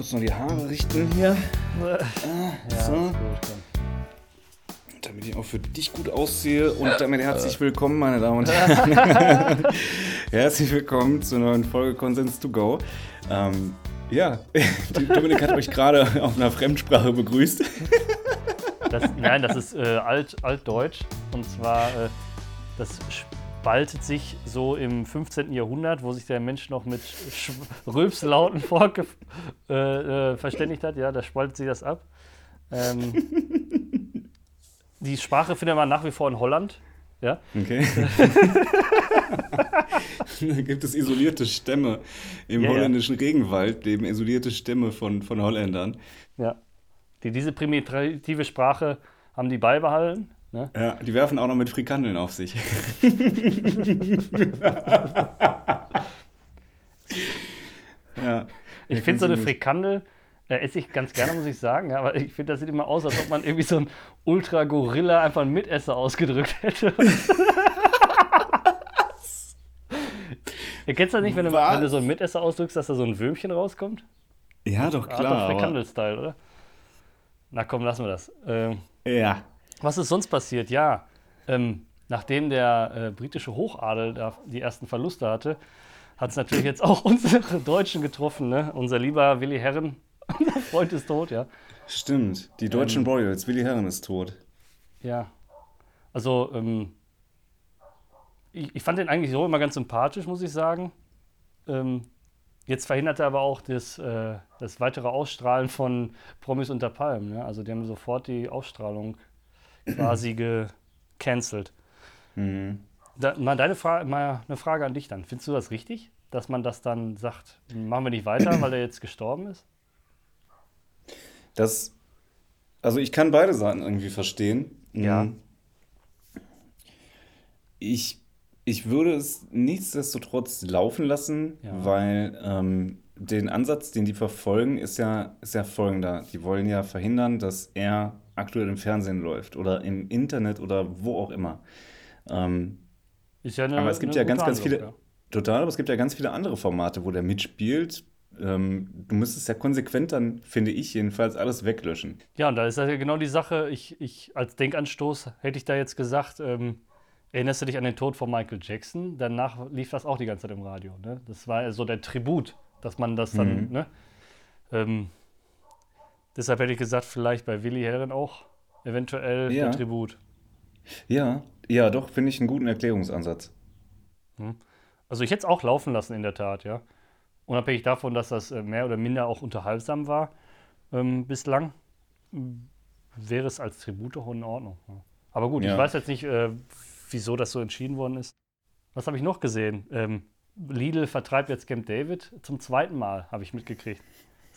kurz noch die Haare richten hier. Ja, so. gut. Damit ich auch für dich gut aussehe und damit herzlich willkommen, meine Damen und Herren. herzlich willkommen zur neuen Folge Consens to Go. Ähm, ja, Dominik hat euch gerade auf einer Fremdsprache begrüßt. Das, nein, das ist äh, alt, altdeutsch. Und zwar, äh, das spaltet sich so im 15. Jahrhundert, wo sich der Mensch noch mit Sch- Rülpslauten äh, äh, verständigt hat. Ja, da spaltet sich das ab. Ähm, die Sprache findet man nach wie vor in Holland. Ja, Okay. da gibt es isolierte Stämme. Im Ja, ja. holländischen Regenwald leben isolierte Stämme von, von Holländern. ja. Die, diese primitive Sprache haben die beibehalten. Ne? Ja, die werfen auch noch mit Frikandeln auf sich. ja. Ich finde so eine Frikandel, äh, esse ich ganz gerne, muss ich sagen, aber ich finde, das sieht immer aus, als ob man irgendwie so ein Ultra-Gorilla einfach einen Mitesser ausgedrückt hätte. Ihr kennst das nicht, wenn du, wenn du so einen Mitesser ausdrückst, dass da so ein Würmchen rauskommt? Ja, doch Art klar. Aber, Frikandel-Style, oder? Na komm, lassen wir das. Ähm, ja. Was ist sonst passiert? Ja, ähm, nachdem der äh, britische Hochadel da die ersten Verluste hatte, hat es natürlich jetzt auch unsere Deutschen getroffen. Ne? Unser lieber Willi Herren, unser Freund ist tot, ja. Stimmt. Die deutschen Royals. Willi Herren ist tot. Ja. Also, ähm, ich, ich fand den eigentlich so immer ganz sympathisch, muss ich sagen. Ähm, jetzt verhindert er aber auch das, äh, das weitere Ausstrahlen von Promis unter Palmen. Ne? Also, die haben sofort die Ausstrahlung quasi gecancelt. Mhm. Da, mal, deine Fra mal eine Frage an dich dann. Findest du das richtig, dass man das dann sagt, machen wir nicht weiter, weil er jetzt gestorben ist? Das, also ich kann beide Seiten irgendwie verstehen. Ja. Mhm. Ich, ich würde es nichtsdestotrotz laufen lassen, Ja. weil ähm, den Ansatz, den die verfolgen, ist ja, ist ja folgender. Die wollen ja verhindern, dass er aktuell im Fernsehen läuft oder im Internet oder wo auch immer. Ähm, Ist ja eine, aber es gibt ja ganz, ganz viele, Handlung, total, aber es gibt ja ganz viele andere Formate, wo der mitspielt. Ähm, du müsstest ja konsequent dann, finde ich jedenfalls, alles weglöschen. Ja, und da ist ja genau die Sache, ich, ich als Denkanstoß hätte ich da jetzt gesagt, ähm, erinnerst du dich an den Tod von Michael Jackson? Danach lief das auch die ganze Zeit im Radio. Ne? Das war ja so der Tribut, dass man das dann, Mhm. ne? Ähm, deshalb hätte ich gesagt, vielleicht bei Willi Herren auch eventuell Ja. der Tribut. Ja, ja, doch, finde ich einen guten Erklärungsansatz. Also ich hätte es auch laufen lassen in der Tat, ja. Unabhängig davon, dass das äh, mehr oder minder auch unterhaltsam war ähm, bislang, m, wäre es als Tribut auch in Ordnung. Ja. Aber gut, Ja. ich weiß jetzt nicht, äh, wieso das so entschieden worden ist. Was habe ich noch gesehen? Ähm, Lidl vertreibt jetzt Camp David zum zweiten Mal, habe ich mitgekriegt.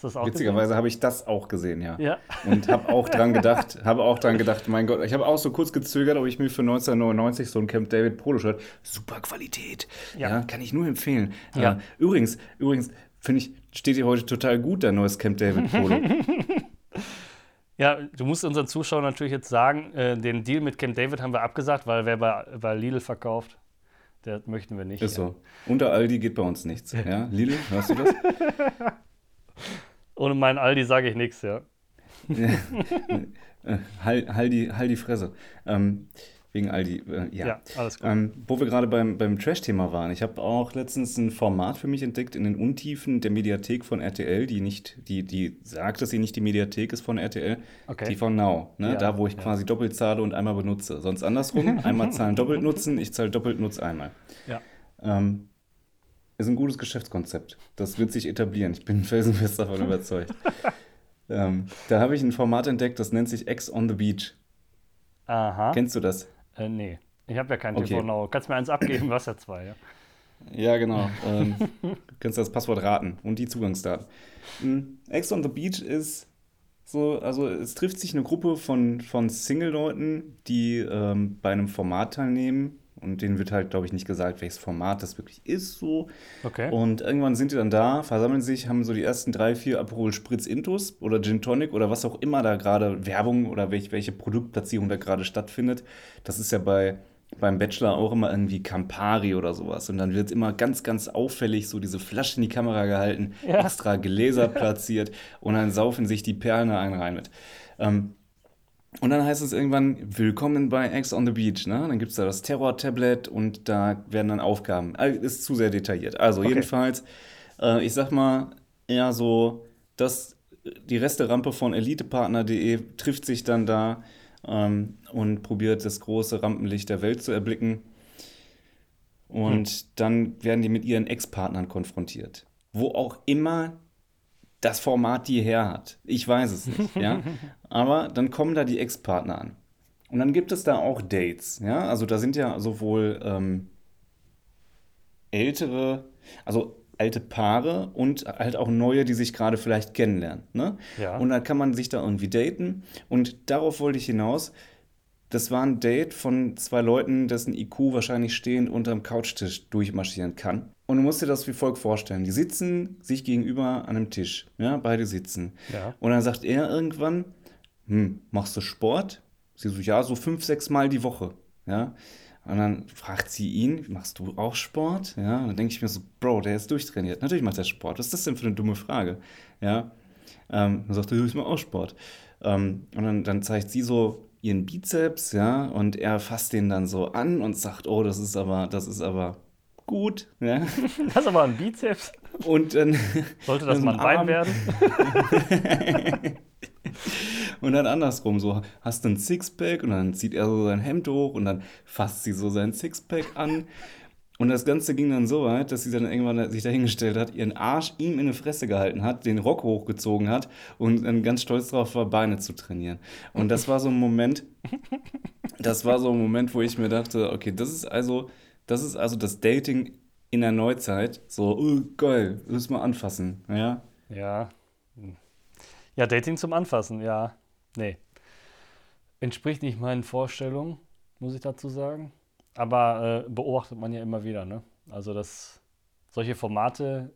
Witzigerweise habe ich das auch gesehen, ja. Ja. Und habe auch dran gedacht, habe auch dran gedacht, mein Gott, ich habe auch so kurz gezögert, ob ich mir für 1999 so ein Camp David Polo-Shirt, super Qualität, ja. Ja. kann ich nur empfehlen. Ja. Äh, übrigens, übrigens, finde ich, steht dir heute total gut, dein neues Camp David Polo. Ja, du musst unseren Zuschauern natürlich jetzt sagen, äh, den Deal mit Camp David haben wir abgesagt, weil wer bei, bei Lidl verkauft, der möchten wir nicht. Ist ja. so. Unter Aldi geht bei uns nichts. Ja, Lidl, hörst du das? Ohne meinen Aldi sage ich nichts, ja. Hall, hall, die, hall die Fresse. Ähm, wegen Aldi, äh, ja. Ja, alles gut. Ähm, wo wir gerade beim, beim Trash-Thema waren. Ich habe auch letztens ein Format für mich entdeckt in den Untiefen der Mediathek von RTL, die nicht, die, die sagt, dass sie nicht die Mediathek ist von RTL, Okay. TV Now, ne? Ja, da wo ich ja. quasi doppelt zahle und einmal benutze. Sonst andersrum, einmal zahlen, doppelt nutzen, ich zahle doppelt, nutze einmal. Ja. Ähm, ist ein gutes Geschäftskonzept. Das wird sich etablieren. Ich bin felsenfest davon überzeugt. ähm, da habe ich ein Format entdeckt, das nennt sich Ex on the Beach. Aha. Kennst du das? Äh, nee. Ich habe ja kein Okay. TV Now. Kannst mir eins abgeben, was ja zwei, ja. Ja, genau. Ähm, du kannst das Passwort raten und die Zugangsdaten. Mhm. Ex on the Beach ist so, also es trifft sich eine Gruppe von, von Single-Leuten, die ähm, bei einem Format teilnehmen. Und denen wird halt, glaube ich, nicht gesagt, welches Format das wirklich ist. So. Okay. Und irgendwann sind die dann da, versammeln sich, haben so die ersten drei, vier Aperol Spritz Intus oder Gin Tonic oder was auch immer da gerade Werbung oder welch, welche Produktplatzierung da gerade stattfindet. Das ist ja bei beim Bachelor auch immer irgendwie Campari oder sowas. Und dann wird immer ganz, ganz auffällig so diese Flasche in die Kamera gehalten, Ja. extra Gläser platziert und dann saufen sich die Perlen einen rein mit. Ähm, und dann heißt es irgendwann, willkommen bei X on the Beach. Ne? Dann gibt es da das Terror-Tablet und da werden dann Aufgaben. Äh, Ist zu sehr detailliert. Also Okay. jedenfalls, äh, ich sag mal, eher so, dass die Resterampe von elitepartner.de trifft sich dann da ähm, und probiert das große Rampenlicht der Welt zu erblicken. Und dann werden die mit ihren Ex-Partnern konfrontiert. Wo auch immer das Format die her hat. Ich weiß es nicht, ja. Aber dann kommen da die Ex-Partner an. Und dann gibt es da auch Dates, ja. Also da sind ja sowohl ähm, ältere, also alte Paare und halt auch neue, die sich gerade vielleicht kennenlernen, ne? Ja. Und dann kann man sich da irgendwie daten. Und darauf wollte ich hinaus. Das war ein Date von zwei Leuten, dessen IQ wahrscheinlich stehend unterm Couchtisch durchmarschieren kann. Und du musst dir das wie folgt vorstellen. Die sitzen sich gegenüber an einem Tisch. Ja, beide sitzen. Ja. Und dann sagt er irgendwann, hm, machst du Sport? Sie so, ja, so fünf, sechs Mal die Woche. Ja. Und dann fragt sie ihn, machst du auch Sport? Ja. Und dann denke ich mir so, Bro, der ist durchtrainiert. Natürlich macht er Sport. Was ist das denn für eine dumme Frage? Ja. Ähm, dann sagt er, ich mache auch Sport. Ähm, und dann, dann zeigt sie so ihren Bizeps, ja, und er fasst den dann so an und sagt, oh, das ist aber, das ist aber gut, ja. Das ist aber ein Bizeps. Und dann, Sollte das mal ein Bein werden? und dann andersrum, so, hast du ein Sixpack und dann zieht er so sein Hemd hoch und dann fasst sie so sein Sixpack an. Und das Ganze ging dann so weit, dass sie dann irgendwann sich dahingestellt hat, ihren Arsch ihm in die Fresse gehalten hat, den Rock hochgezogen hat und dann ganz stolz darauf war, Beine zu trainieren. Und das war so ein Moment, das war so ein Moment, wo ich mir dachte, okay, das ist also, das ist also das Dating in der Neuzeit. So, oh, geil, lass mal anfassen, ja. Ja. Ja, Dating zum Anfassen, ja. Nee. Entspricht nicht meinen Vorstellungen, muss ich dazu sagen. Aber äh, beobachtet man ja immer wieder, ne? Also, dass solche Formate,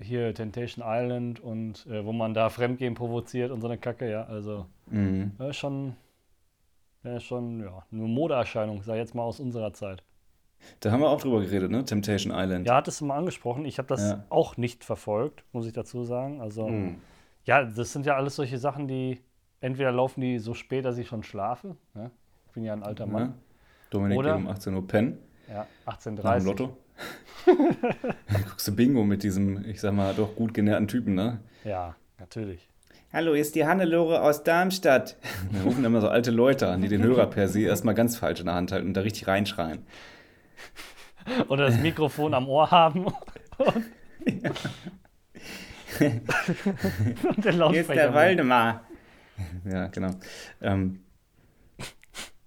hier Temptation Island und äh, wo man da Fremdgehen provoziert und so eine Kacke, ja, also Mhm. ist schon, ist schon, ja, eine Modeerscheinung, sag ich jetzt mal aus unserer Zeit. Da haben wir auch drüber geredet, ne? Temptation Island. Ja, hattest du mal angesprochen. Ich habe das Ja. auch nicht verfolgt, muss ich dazu sagen. Also, Mhm. ja, das sind ja alles solche Sachen, die entweder laufen die so spät, dass ich schon schlafe. Ne? Ich bin ja ein alter Ja. Mann. Dominik Oder- geht um 18 Uhr pennen, Ja, nach dem 18.30 Lotto. Dann guckst du Bingo mit diesem, ich sag mal, doch gut genährten Typen, ne? Ja, natürlich. Hallo, ist die Hannelore aus Darmstadt. Da rufen immer so alte Leute an, die den Hörer per se erstmal ganz falsch in der Hand halten und da richtig reinschreien. Oder das Mikrofon am Ohr haben. Und, und den Lautsprecher. Waldemar. Ja, genau. Ähm,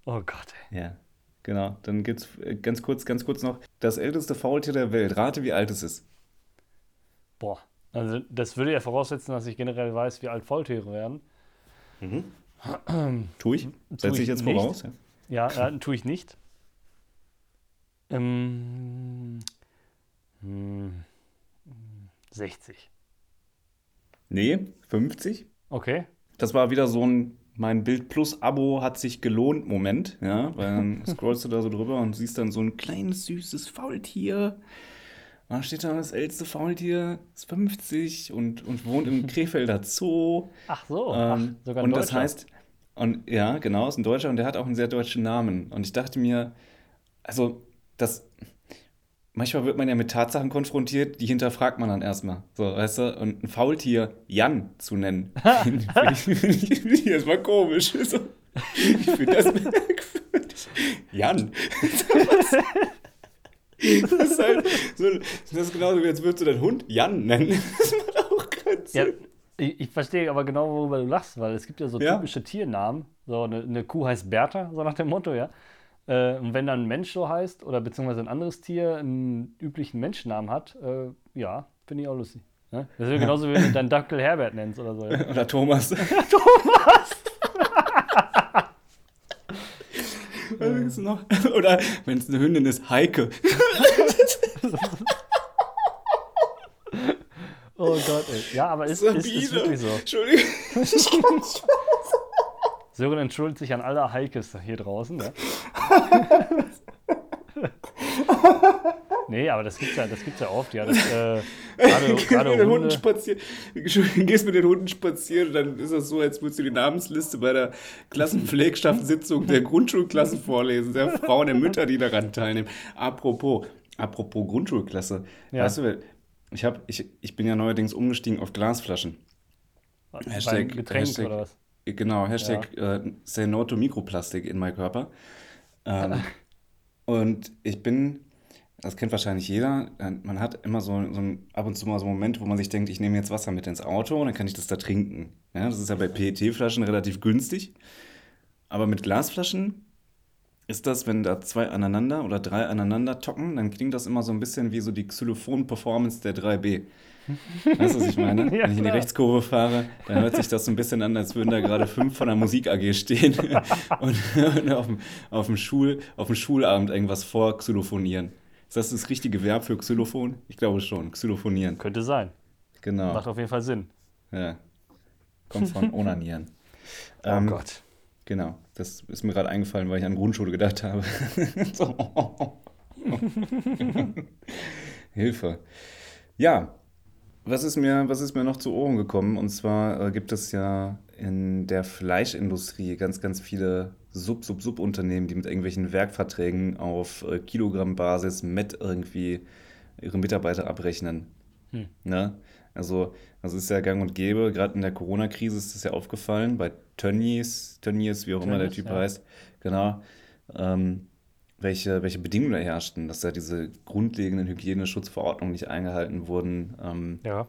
Oh Gott, ey. ja, genau. Dann gibt's äh, ganz kurz, ganz kurz noch das älteste Faultier der Welt. Rate, wie alt es ist. Boah. Also, das würde ja voraussetzen, dass ich generell weiß, wie alt Faultiere werden. Tu ich? Setze ich jetzt voraus? Ja. Ja, äh, tue ich nicht. Ähm, hm, 60. Nee, 50. Okay. Das war wieder so ein, mein Bild Plus Abo hat sich gelohnt Moment, ja, weil dann scrollst du da so drüber und siehst dann so ein kleines süßes Faultier. Da steht da, das älteste Faultier ist 50 und, und wohnt im Krefelder Zoo. Ach so, Ähm, ach, sogar ein und das heißt, und ja, genau, ist ein Deutscher und der hat auch einen sehr deutschen Namen. Und ich dachte mir, also, das, manchmal wird man ja mit Tatsachen konfrontiert, die hinterfragt man dann erstmal. So, weißt du, und ein Faultier Jan zu nennen, finde ich, find ich, find ich erstmal komisch. So, ich finde das merkwürdig. Jan. Das ist halt so, das ist genauso wie, als würdest du deinen Hund Jan nennen. Das macht auch keinen Ja, Sinn. ich, ich verstehe aber genau, worüber du lachst, weil es gibt ja so Ja. typische Tiernamen. So eine, eine Kuh heißt Bertha, so nach dem Motto, ja. Äh, und wenn dann ein Mensch so heißt oder beziehungsweise ein anderes Tier einen üblichen Menschennamen hat, äh, ja, finde ich auch lustig. Ne? Das ist ja genauso, wie wenn du deinen Dackel Herbert nennst oder so. Ja. Oder Thomas. Was ist noch? Oder wenn es eine Hündin ist, Heike. Oh Gott, ey. Ja, aber ist, ist, ist wirklich so. Entschuldigung. Sören entschuldigt sich an alle Heikes hier draußen. Ne? Nee, aber das gibt's ja, das gibt's ja oft, ja. Das, äh, gerade, gerade mit den Hunden Hunde. spazieren. Entschuldigung, gehst mit den Hunden spazieren dann ist das so, als würdest du die Namensliste bei der Klassenpflegschaftssitzung der Grundschulklasse vorlesen, der Frauen, der Mütter, die daran teilnehmen. Apropos, apropos Grundschulklasse. Ja. Weißt du, ich, hab, ich, ich bin ja neuerdings umgestiegen auf Glasflaschen. Beim Getränk Hashtag- oder was? Genau, Hashtag äh, say no to Mikroplastik in my Körper. Ähm, und ich bin, das kennt wahrscheinlich jeder, äh, man hat immer so, so ein, ab und zu mal so Momente, wo man sich denkt, ich nehme jetzt Wasser mit ins Auto und dann kann ich das da trinken. Ja, das ist ja bei PET-Flaschen relativ günstig. Aber mit Glasflaschen ist das, wenn da zwei aneinander oder drei aneinander tocken, dann klingt das immer so ein bisschen wie so die Xylophon-Performance der 3B. Weißt du, was ich meine? Ja, Wenn ich in die klar. Rechtskurve fahre, dann hört sich das so ein bisschen an, als würden da gerade fünf von der Musik AG stehen und, und auf, dem, auf, dem Schul, auf dem Schulabend irgendwas vor Xylophonieren. Ist das das richtige Verb für Xylophon? Ich glaube schon. Xylophonieren. Könnte sein. Genau. Macht auf jeden Fall Sinn. Ja. Kommt von Onanieren. Oh Ähm, Gott. Genau, das ist mir gerade eingefallen, weil ich an Grundschule gedacht habe. so. Hilfe. Ja, was ist, mir, was ist mir noch zu Ohren gekommen? Und zwar äh, gibt es ja in der Fleischindustrie ganz, ganz viele Sub-Sub-Sub-Unternehmen, die mit irgendwelchen Werkverträgen auf äh, Kilogrammbasis mit irgendwie ihre Mitarbeiter abrechnen. Hm. Ne? Also, das ist ja gang und gäbe. Gerade in der Corona-Krise ist das ja aufgefallen, bei Tönnies, Tönnies, wie auch immer der Tönnies, Typ ja. heißt. Genau. Ähm, welche, welche Bedingungen da herrschten, dass da diese grundlegenden Hygieneschutzverordnungen nicht eingehalten wurden. Ähm, Ja.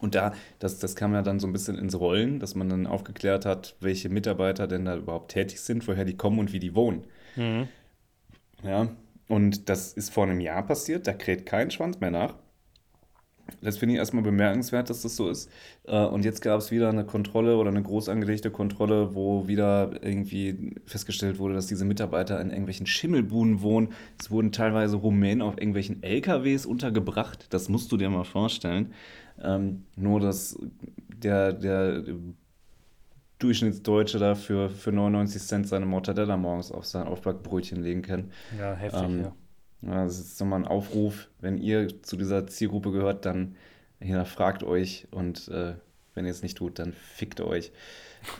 und da, das, das kam ja dann so ein bisschen ins Rollen, dass man dann aufgeklärt hat, welche Mitarbeiter denn da überhaupt tätig sind, woher die kommen und wie die wohnen. Mhm. Ja, und das ist vor einem Jahr passiert, da kräht kein Schwanz mehr nach. Das finde ich erstmal bemerkenswert, dass das so ist. Äh, Und jetzt gab es wieder eine Kontrolle oder eine groß angelegte Kontrolle, wo wieder irgendwie festgestellt wurde, dass diese Mitarbeiter in irgendwelchen Schimmelbuden wohnen. Es wurden teilweise Rumänen auf irgendwelchen LKWs untergebracht. Das musst du dir mal vorstellen. Ähm, nur, dass der, der Durchschnittsdeutsche da für, für 99 Cent seine Mortadella morgens auf sein Aufbackbrötchen legen kann. Ja, heftig, Ähm, ja. Ja, das ist nochmal ein Aufruf. Wenn ihr zu dieser Zielgruppe gehört, dann hinterfragt euch und äh, wenn ihr es nicht tut, dann fickt euch.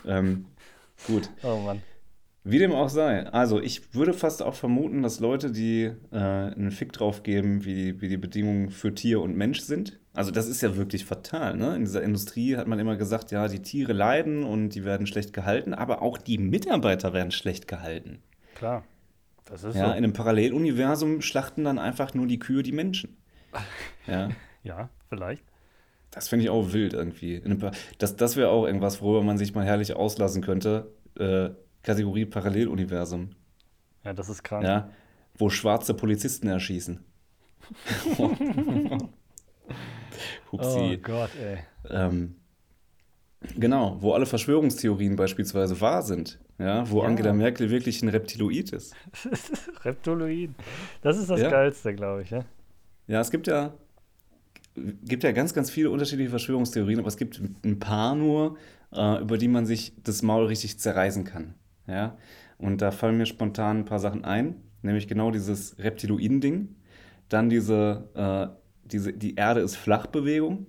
Ähm, gut. Oh Mann. Wie dem auch sei. Also, ich würde fast auch vermuten, dass Leute, die äh, einen Fick drauf geben, wie die, wie die Bedingungen für Tier und Mensch sind. Also, das ist ja wirklich fatal. Ne? In dieser Industrie hat man immer gesagt, ja, die Tiere leiden und die werden schlecht gehalten, aber auch die Mitarbeiter werden schlecht gehalten. Klar. Das ist Ja, so. in einem Paralleluniversum schlachten dann einfach nur die Kühe die Menschen. Ja, Ja, vielleicht. das finde ich auch wild irgendwie. Das, das wäre auch irgendwas, worüber man sich mal herrlich auslassen könnte. Äh, Kategorie Paralleluniversum. Ja, das ist krank. Ja, wo schwarze Polizisten erschießen. Oh Upsi. Gott, ey. Ähm, genau, wo alle Verschwörungstheorien beispielsweise wahr sind. Ja, wo Ja. Angela Merkel wirklich ein Reptiloid ist. Reptiloid. Das ist das Ja. Geilste, glaube ich. Ja? Ja, es gibt ja, gibt ja ganz, ganz viele unterschiedliche Verschwörungstheorien, aber es gibt ein paar nur, äh, über die man sich das Maul richtig zerreißen kann. Ja? Und da fallen mir spontan ein paar Sachen ein, nämlich genau dieses Reptiloiden-Ding, dann diese, äh, diese die Erde ist Flachbewegung,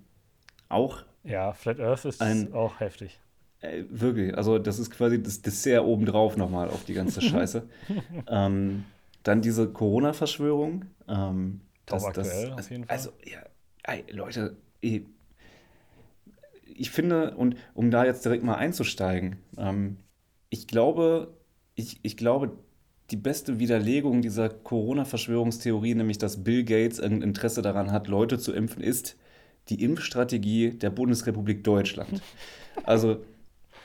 auch ja, Flat Earth ist Ein- auch heftig. äh, wirklich, also das ist quasi das Dessert obendrauf nochmal auf die ganze Scheiße. ähm, dann diese Corona-Verschwörung. Ähm, das, das, aktuell, auf also, jeden Fall. Also, ja, ey, Leute, ich, ich finde, und um da jetzt direkt mal einzusteigen, ähm, ich glaube, ich, ich glaube, die beste Widerlegung dieser Corona-Verschwörungstheorie, nämlich dass Bill Gates ein Interesse daran hat, Leute zu impfen, ist die Impfstrategie der Bundesrepublik Deutschland. Also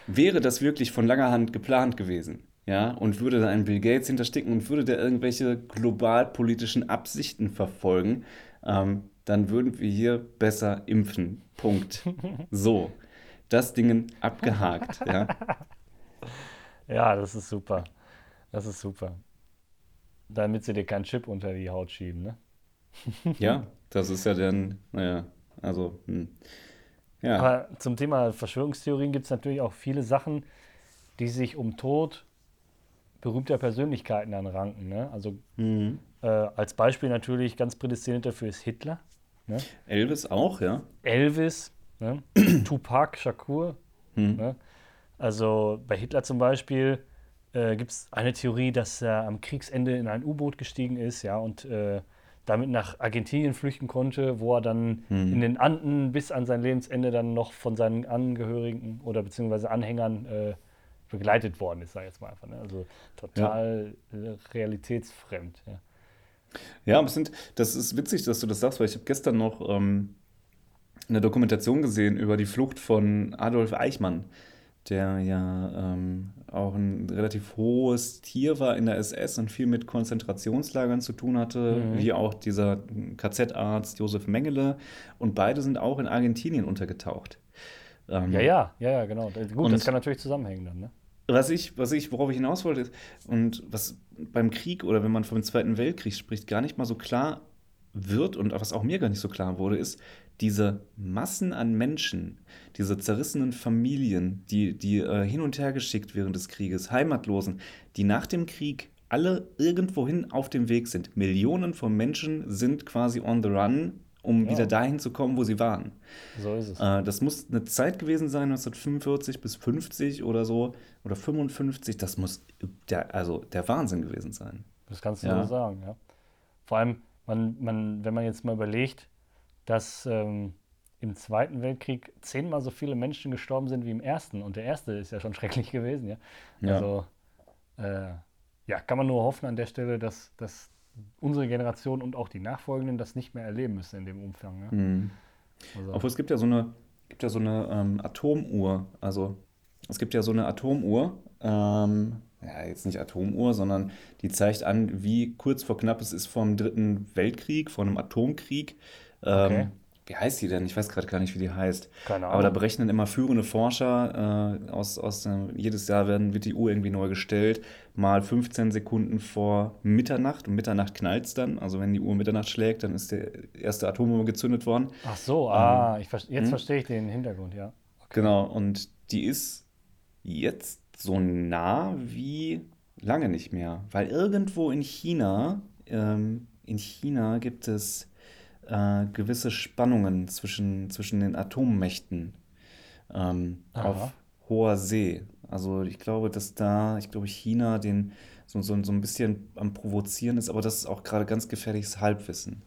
wäre das wirklich von langer Hand geplant gewesen, ja, und würde da ein Bill Gates hinterstecken und würde der irgendwelche globalpolitischen Absichten verfolgen, ähm, dann würden wir hier besser impfen. Punkt. So. Das Ding abgehakt, ja. Ja, das ist super. Das ist super. Damit sie dir keinen Chip unter die Haut schieben, ne? Ja, das ist ja dann, naja, also, hm. ja. Aber zum Thema Verschwörungstheorien gibt es natürlich auch viele Sachen, die sich um Tod berühmter Persönlichkeiten dann ranken. Ne? Also Mhm. Äh, als Beispiel natürlich ganz prädestiniert dafür ist Hitler. Ne? Elvis auch, ja. Elvis, ne? Tupac Shakur. Hm. Ne? Also bei Hitler zum Beispiel äh, gibt es eine Theorie, dass er am Kriegsende in ein U-Boot gestiegen ist, ja, und äh, damit nach Argentinien flüchten konnte, wo er dann Hm. in den Anden bis an sein Lebensende dann noch von seinen Angehörigen oder beziehungsweise Anhängern äh, begleitet worden ist, sag ich jetzt mal einfach. Ne? Also total äh, realitätsfremd. Ja. Ja, aber sind, das ist witzig, dass du das sagst, weil ich habe gestern noch ähm, eine Dokumentation gesehen über die Flucht von Adolf Eichmann, der ja ähm, auch ein relativ hohes Tier war in der SS und viel mit Konzentrationslagern zu tun hatte, Mhm. wie auch dieser KZ-Arzt Josef Mengele. Und beide sind auch in Argentinien untergetaucht. Ähm, ja, ja, ja, ja, genau. Gut, das kann natürlich zusammenhängen dann. Ne? Was ich, was ich, worauf ich hinaus wollte, ist, und was beim Krieg oder wenn man vom Zweiten Weltkrieg spricht, gar nicht mal so klar wird und was auch mir gar nicht so klar wurde, ist, diese Massen an Menschen, diese zerrissenen Familien, die, die äh, hin und her geschickt während des Krieges, Heimatlosen, die nach dem Krieg alle irgendwohin auf dem Weg sind. Millionen von Menschen sind quasi on the run, um Ja. wieder dahin zu kommen, wo sie waren. So ist es. Äh, das muss eine Zeit gewesen sein, 1945 bis 50 oder so, oder 55. Das muss der, also der Wahnsinn gewesen sein. Das kannst du Ja. so sagen, ja. Vor allem, man, man, wenn man jetzt mal überlegt, dass ähm, im Zweiten Weltkrieg zehnmal so viele Menschen gestorben sind wie im Ersten. Und der Erste ist ja schon schrecklich gewesen, ja. Ja. Also, äh, ja, kann man nur hoffen an der Stelle, dass, dass unsere Generation und auch die Nachfolgenden das nicht mehr erleben müssen in dem Umfang. Ja? Mhm. Also, Obwohl es gibt ja so eine, gibt ja so eine ähm, Atomuhr. Also es gibt ja so eine Atomuhr. Ähm, ja, jetzt nicht Atomuhr, sondern die zeigt an, wie kurz vor knapp es ist vom Dritten Weltkrieg, vor einem Atomkrieg. Ähm, Okay. Wie heißt die denn? Ich weiß gerade gar nicht, wie die heißt. keine Aber da Ahnung. berechnen immer führende Forscher äh, aus, aus äh, jedes Jahr werden, wird die Uhr irgendwie neu gestellt, mal 15 Sekunden vor Mitternacht. Und Mitternacht knallt es dann. Also wenn die Uhr Mitternacht schlägt, dann ist der erste Atombombe gezündet worden. Ach so, ah, ich, jetzt hm? verstehe ich den Hintergrund, ja. Genau, und die ist jetzt so nah wie lange nicht mehr. Weil irgendwo in China, ähm, in China gibt es äh, gewisse Spannungen zwischen, zwischen den Atommächten ähm, auf hoher See. Also ich glaube, dass da, ich glaube, China den so, so, so ein bisschen am Provozieren ist, aber das ist auch gerade ganz gefährliches Halbwissen.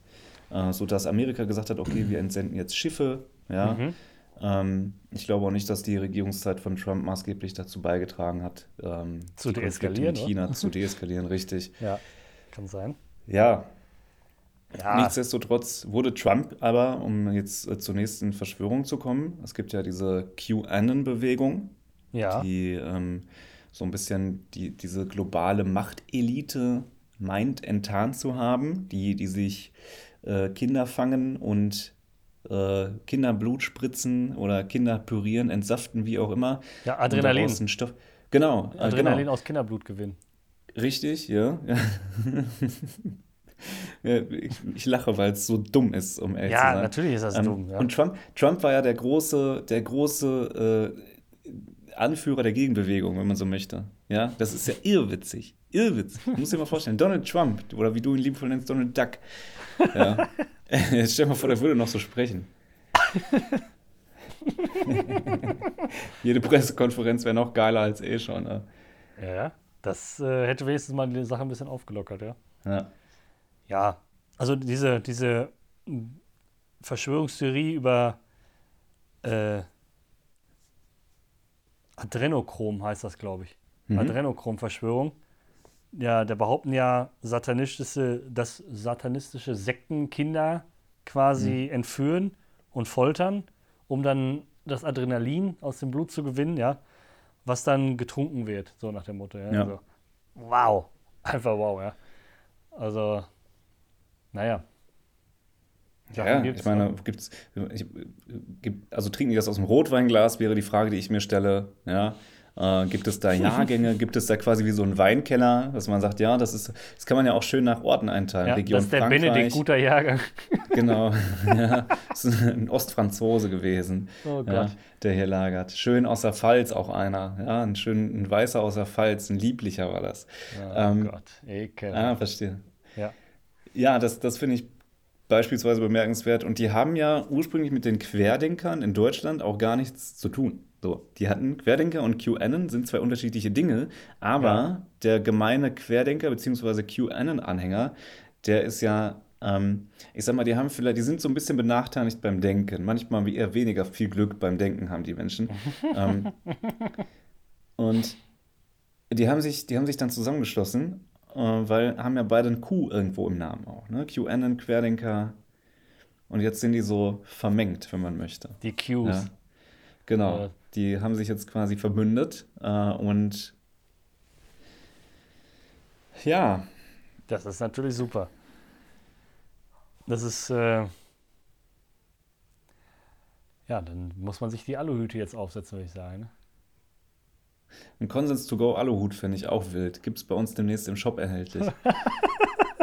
Äh, so dass Amerika gesagt hat, okay, wir entsenden jetzt Schiffe, ja. Mhm. Ähm, ich glaube auch nicht, dass die Regierungszeit von Trump maßgeblich dazu beigetragen hat, ähm, Zu deeskalieren, mit? China zu deeskalieren, richtig. Ja, kann sein. Ja, Ja, nichtsdestotrotz wurde Trump aber, um jetzt äh, zur nächsten Verschwörung zu kommen, es gibt ja diese QAnon-Bewegung, ja. die ähm, so ein bisschen die, diese globale Machtelite meint, enttarnt zu haben, die, die sich äh, Kinder fangen und äh, Kinderblut spritzen oder Kinder pürieren, entsaften, wie auch immer. Ja, Und Adrenalin. einen Stoff. Genau, äh, Adrenalin genau. aus Kinderblut gewinnen. Richtig, ja. Ja, ich, ich lache, weil es so dumm ist, um ehrlich zu Ja, sein. natürlich ist das Ähm, dumm. Ja. Und Trump, Trump war ja der große, der große äh, Anführer der Gegenbewegung, wenn man so möchte. Ja, das ist ja irrwitzig. Irrwitzig. Du musst dir mal vorstellen, Donald Trump, oder wie du ihn liebevoll nennst, Donald Duck. Ja. Jetzt stell dir mal vor, der würde noch so sprechen. Jede Pressekonferenz wäre noch geiler als eh schon. Ne? ja, ja. Das äh, hätte wenigstens mal die Sache ein bisschen aufgelockert, ja. Ja. Ja, also diese, diese Verschwörungstheorie über äh, Adrenochrom heißt das, glaube ich. Mhm. Adrenochrom-Verschwörung. Ja, da behaupten ja satanistische, dass satanistische Sekten Kinder quasi Mhm. entführen und foltern, um dann das Adrenalin aus dem Blut zu gewinnen, ja, was dann getrunken wird, so nach dem Motto. Ja. Ja. Also, wow, einfach wow, ja. Also, naja. Sachen Ja, gibt's, ich meine, gibt's, ich, gibt, also trinken die das aus dem Rotweinglas, wäre die Frage, die ich mir stelle. Ja, äh, gibt es da Jahrgänge, gibt es da quasi wie so einen Weinkeller, dass man sagt, ja, das ist, das kann man ja auch schön nach Orten einteilen. ja, Region das ist der Frankreich, Benedikt, guter Jahrgang. genau, ja, das ist ein Ostfranzose gewesen, Oh ja, Gott. der hier lagert. Schön aus der Pfalz auch einer, ja, ein schön, ein Weißer aus der Pfalz, ein lieblicher war das. Oh Ähm, Gott, ekel. Ah, verstehe. Ja. Ja, das, das finde ich beispielsweise bemerkenswert. Und die haben ja ursprünglich mit den Querdenkern in Deutschland auch gar nichts zu tun. So, die hatten Querdenker und QAnon sind zwei unterschiedliche Dinge, aber ja. der gemeine Querdenker bzw. QAnon-Anhänger, der ist ja, ähm, ich sag mal, die haben vielleicht, die sind so ein bisschen benachteiligt beim Denken. Manchmal eher weniger viel Glück beim Denken haben die Menschen. ähm, und die haben sich, die haben sich dann zusammengeschlossen weil haben ja beide ein Q irgendwo im Namen auch. Ne? QAnon, Querdenker. Und jetzt sind die so vermengt, wenn man möchte. Die Qs. Ja. Genau. Äh. Die haben sich jetzt quasi verbündet äh, und ja. Das ist natürlich super. Das ist. Äh ja, dann muss man sich die Aluhüte jetzt aufsetzen, würde ich sagen. Ne? Ein Konsens to go Aluhut finde ich auch wild. Gibt es bei uns demnächst im Shop erhältlich.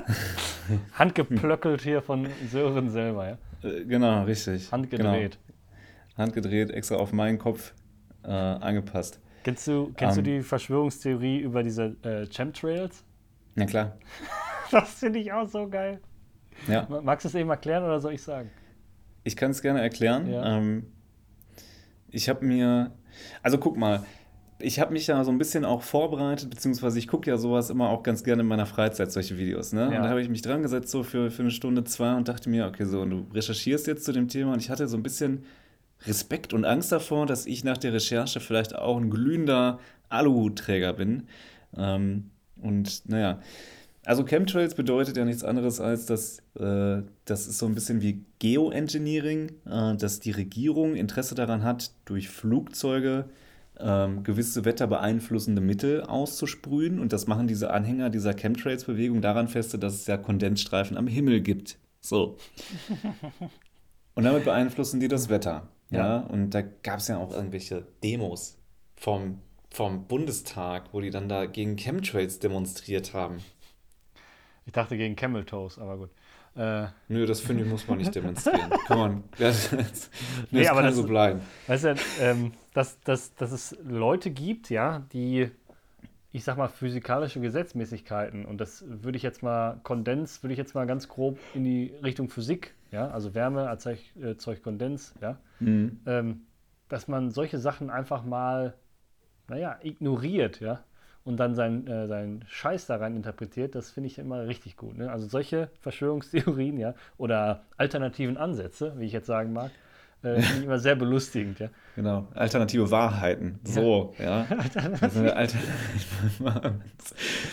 Handgeplöckelt hier von Sören selber, ja? Äh, genau, richtig. Handgedreht. Genau. Handgedreht, extra auf meinen Kopf äh, angepasst. Kennst du, kennst um, du ähm. die Verschwörungstheorie über diese äh, Chemtrails? Na klar. das finde ich auch so geil. Ja. Magst du es eben erklären oder soll ich sagen? Ich kann es gerne erklären. Ja. Ähm, ich habe mir, also guck mal, ich habe mich ja so ein bisschen auch vorbereitet, beziehungsweise ich gucke ja sowas immer auch ganz gerne in meiner Freizeit, solche Videos. Ne? Ja. Und da habe ich mich dran gesetzt, so für, für eine Stunde, zwei und dachte mir, okay, so, und du recherchierst jetzt zu dem Thema und ich hatte so ein bisschen Respekt und Angst davor, dass ich nach der Recherche vielleicht auch ein glühender Aluhutträger bin. Ähm, und naja, also Chemtrails bedeutet ja nichts anderes als, dass äh, das ist so ein bisschen wie Geoengineering, äh, dass die Regierung Interesse daran hat, durch Flugzeuge ähm, gewisse wetterbeeinflussende Mittel auszusprühen. Und das machen diese Anhänger dieser Chemtrails-Bewegung daran feste, dass es ja Kondensstreifen am Himmel gibt. So. Und damit beeinflussen die das Wetter. Ja, ja? und da gab es ja auch irgendwelche Demos vom, vom Bundestag, wo die dann da gegen Chemtrails demonstriert haben. Ich dachte gegen Camel Toes, aber gut. Äh, Nö, das finde ich, muss man nicht demonstrieren. kann man. Das, das, nee, das aber kann das, so bleiben. Weißt du, ähm, dass, dass, dass es Leute gibt, ja, die, ich sag mal, physikalische Gesetzmäßigkeiten, und das würde ich jetzt mal, Kondens, würde ich jetzt mal ganz grob in die Richtung Physik, ja, also Wärme erzeugt äh, Kondens, ja, mhm. ähm, dass man solche Sachen einfach mal, naja, ignoriert, ja und dann seinen äh, sein Scheiß da rein interpretiert, das finde ich immer richtig gut. Ne? Also solche Verschwörungstheorien, ja, oder alternativen Ansätze, wie ich jetzt sagen mag, äh, finde ich immer sehr belustigend, ja. Genau, alternative Wahrheiten. So, ja. ja. Alter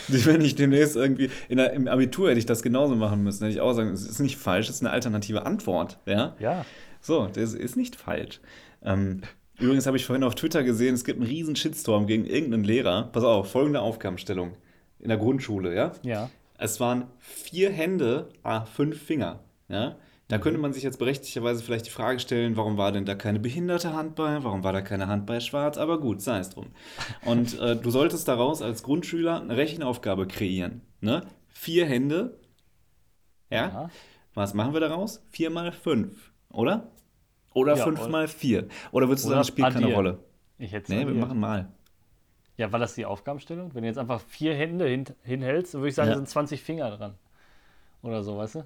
Wenn ich demnächst irgendwie in der, im Abitur hätte ich das genauso machen müssen, hätte ich auch sagen, es ist nicht falsch, es ist eine alternative Antwort, ja. Ja. So, das ist nicht falsch. Ähm, Übrigens habe ich vorhin auf Twitter gesehen, es gibt einen riesen Shitstorm gegen irgendeinen Lehrer. Pass auf, folgende Aufgabenstellung. In der Grundschule, ja? Ja. Es waren vier Hände, ah, fünf Finger, ja? Da könnte man sich jetzt berechtigterweise vielleicht die Frage stellen, warum war denn da keine behinderte Hand bei? Warum war da keine Hand bei schwarz? Aber gut, sei es drum. Und äh, du solltest daraus als Grundschüler eine Rechenaufgabe kreieren. Ne? Vier Hände. Ja? ja. Was machen wir daraus? Vier mal fünf, oder? Oder ja, 5 mal 4. Oder würdest du sagen, das spielt keine Rolle? Ich hätte Nee, wir machen mal. Ja, war das die Aufgabenstellung? Wenn du jetzt einfach vier Hände hin, hinhältst, dann würde ich sagen, ja. sind 20 Finger dran. Oder so, weißt du?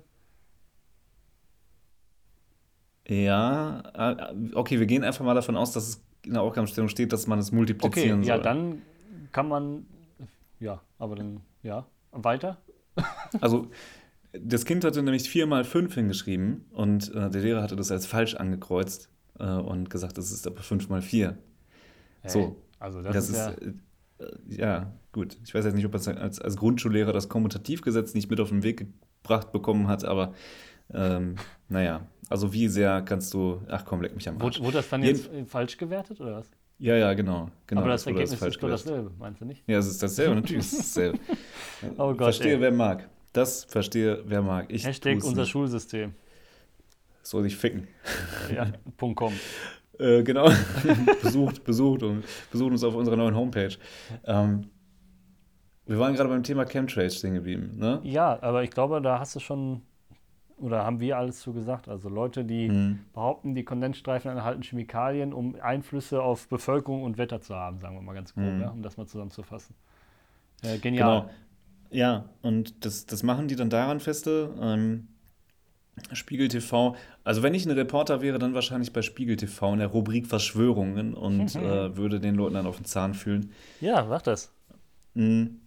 Ja, äh, okay, wir gehen einfach mal davon aus, dass es in der Aufgabenstellung steht, dass man es multiplizieren okay, soll. Ja, dann kann man, ja, aber dann, ja, weiter. Also das Kind hatte nämlich 4 mal 5 hingeschrieben und äh, der Lehrer hatte das als falsch angekreuzt äh, und gesagt, das ist aber 5 mal 4. Hey, so. Also das, das ist, ja, äh, ja gut. Ich weiß jetzt nicht, ob er als, als Grundschullehrer das Kommutativgesetz nicht mit auf den Weg gebracht bekommen hat, aber ähm, naja, also wie sehr kannst du, ach komm, leck mich am Arsch. Wurde das dann jetzt Jeden, falsch gewertet oder was? Ja, ja, genau. genau aber das, das Ergebnis ist doch dasselbe, meinst du nicht? Ja, es ist dasselbe, natürlich ist es dasselbe. oh Gott, Verstehe, ey. wer mag. Das verstehe, wer mag. Ich Hashtag unser nicht. Schulsystem. Soll sich ficken. Ja, Punkt .com. äh, genau. besucht, besucht und besucht uns auf unserer neuen Homepage. Ähm, wir waren gerade beim Thema Chemtrails stehen geblieben, ne? Ja, aber ich glaube, da hast du schon, oder haben wir alles zu gesagt. Also Leute, die hm. behaupten, die Kondensstreifen enthalten Chemikalien, um Einflüsse auf Bevölkerung und Wetter zu haben, sagen wir mal ganz grob, hm. ja, um das mal zusammenzufassen. Äh, genial. Genau. Ja, und das, das machen die dann daran feste. Ähm, Spiegel TV, also wenn ich ein Reporter wäre, dann wahrscheinlich bei Spiegel TV in der Rubrik Verschwörungen und äh, würde den Leuten dann auf den Zahn fühlen. Ja, mach das. Mhm.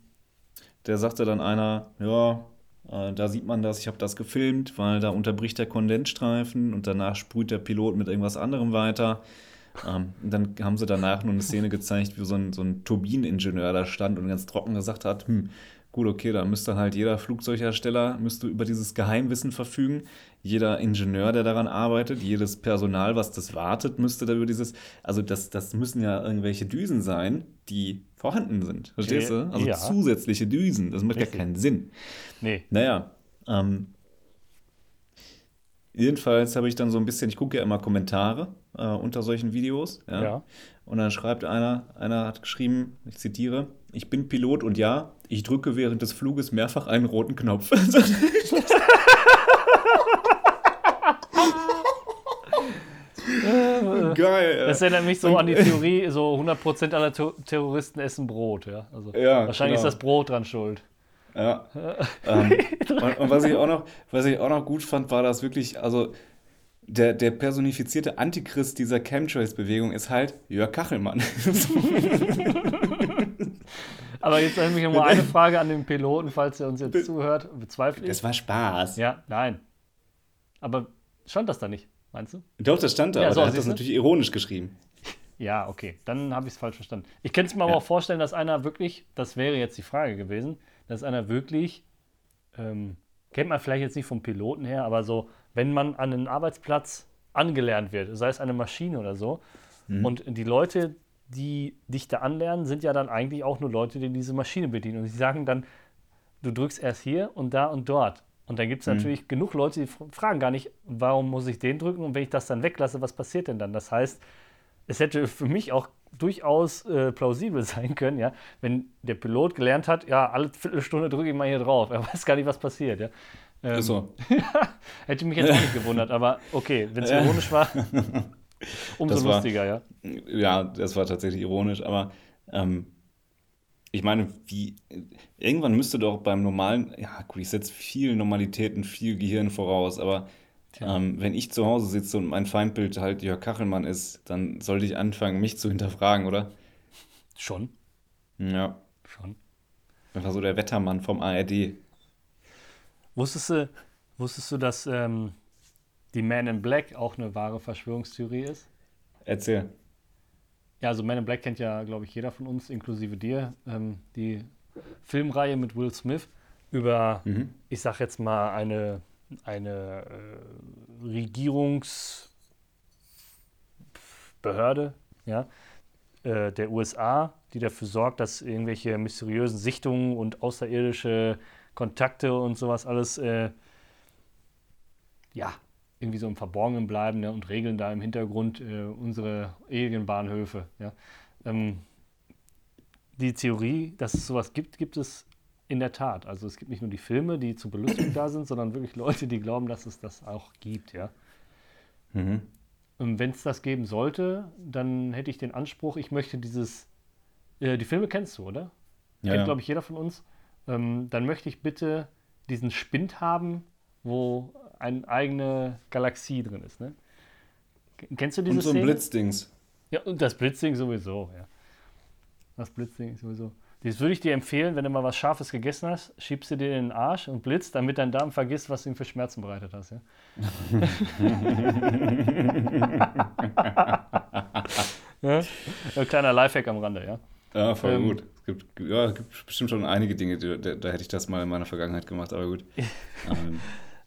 Der sagte dann einer, ja, äh, da sieht man das, ich habe das gefilmt, weil da unterbricht der Kondensstreifen und danach sprüht der Pilot mit irgendwas anderem weiter. Ähm, dann haben sie danach nur eine Szene gezeigt, wie so ein, so ein Turbineningenieur da stand und ganz trocken gesagt hat, hm, gut, okay, da müsste halt jeder Flugzeughersteller müsste über dieses Geheimwissen verfügen. Jeder Ingenieur, der daran arbeitet, jedes Personal, was das wartet, müsste da über dieses, also das, das müssen ja irgendwelche Düsen sein, die vorhanden sind. Verstehst du? Also Ja. zusätzliche Düsen. Das macht Richtig. ja keinen Sinn. Nee. Naja, ähm, jedenfalls habe ich dann so ein bisschen, ich gucke ja immer Kommentare äh, unter solchen Videos. Ja? Ja. Und dann schreibt einer, einer hat geschrieben, ich zitiere, ich bin Pilot und ja, ich drücke während des Fluges mehrfach einen roten Knopf. Geil. Das erinnert mich so an die Theorie, so 100% aller Terroristen essen Brot. Ja? Also Ja, wahrscheinlich genau. ist das Brot dran schuld. Ja. ähm, und, und was ich auch noch, was ich auch noch gut fand, war das wirklich, also der, der personifizierte Antichrist dieser Chemtrails-Bewegung ist halt Jörg Kachelmann. Aber jetzt habe ich noch mal eine Frage an den Piloten, falls er uns jetzt zuhört. Bezweifle ich. Das war Spaß. Ja, nein. Aber stand das da nicht, meinst du? Doch, das stand da, Ja, aber so, der hat das natürlich ironisch geschrieben. Ja, okay. Dann habe ich es falsch verstanden. Ich könnte es mir aber Ja. auch vorstellen, dass einer wirklich, das wäre jetzt die Frage gewesen, dass einer wirklich, ähm, kennt man vielleicht jetzt nicht vom Piloten her, aber so, wenn man an einen Arbeitsplatz angelernt wird, sei es eine Maschine oder so, und die Leute, die dich da anlernen, sind ja dann eigentlich auch nur Leute, die diese Maschine bedienen. Und sie sagen dann, du drückst erst hier und da und dort. Und dann gibt es natürlich genug Leute, die fr- fragen gar nicht, warum muss ich den drücken und wenn ich das dann weglasse, was passiert denn dann? Das heißt, es hätte für mich auch durchaus äh, plausibel sein können, ja, wenn der Pilot gelernt hat, ja, alle Viertelstunde drücke ich mal hier drauf. Er weiß gar nicht, was passiert, ja. Ähm, so. Hätte mich jetzt auch nicht gewundert, aber okay, wenn es ironisch war, umso Das war- lustiger, ja. Ja, das war tatsächlich ironisch, aber ähm, ich meine, wie irgendwann müsste doch beim normalen, ja gut, ich setze viel Normalitäten, viel Gehirn voraus, aber ähm, wenn ich zu Hause sitze und mein Feindbild halt Jörg Kachelmann ist, dann sollte ich anfangen, mich zu hinterfragen, oder? Schon, Ja, schon. einfach so der Wettermann vom ARD. Wusstest du, wusstest du dass ähm, die Man in Black auch eine wahre Verschwörungstheorie ist? Erzähl. Ja, also Man in Black kennt ja, glaube ich, jeder von uns, inklusive dir. Ähm, die Filmreihe mit Will Smith über, Mhm. ich sag jetzt mal, eine, eine äh, Regierungsbehörde ja, äh, der USA, die dafür sorgt, dass irgendwelche mysteriösen Sichtungen und außerirdische Kontakte und sowas alles äh, ja, irgendwie so im Verborgenen bleiben ne, und regeln da im Hintergrund äh, unsere Alienbahnhöfe. Ja. Ähm, die Theorie, dass es sowas gibt, gibt es in der Tat. Also es gibt nicht nur die Filme, die zur Belustigung da sind, sondern wirklich Leute, die glauben, dass es das auch gibt. Ja. Mhm. Und wenn es das geben sollte, dann hätte ich den Anspruch, ich möchte dieses. Äh, die Filme kennst du, oder? Ja, Kennt, ja. glaube ich, jeder von uns. Ähm, dann möchte ich bitte diesen Spind haben, wo eine eigene Galaxie drin ist. Ne? Kennst du diese Und so ein Szene? Blitzdings. Ja, und das Blitzding sowieso, ja. Das Blitzding sowieso. Das würde ich dir empfehlen, wenn du mal was Scharfes gegessen hast, schiebst du dir in den Arsch und blitzt, damit dein Darm vergisst, was du ihm für Schmerzen bereitet hast. Ja? ja? Ein kleiner Lifehack am Rande, ja. Ja, voll Ähm, gut. Es gibt, ja, gibt bestimmt schon einige Dinge, die, da, da hätte ich das mal in meiner Vergangenheit gemacht, aber gut. ähm,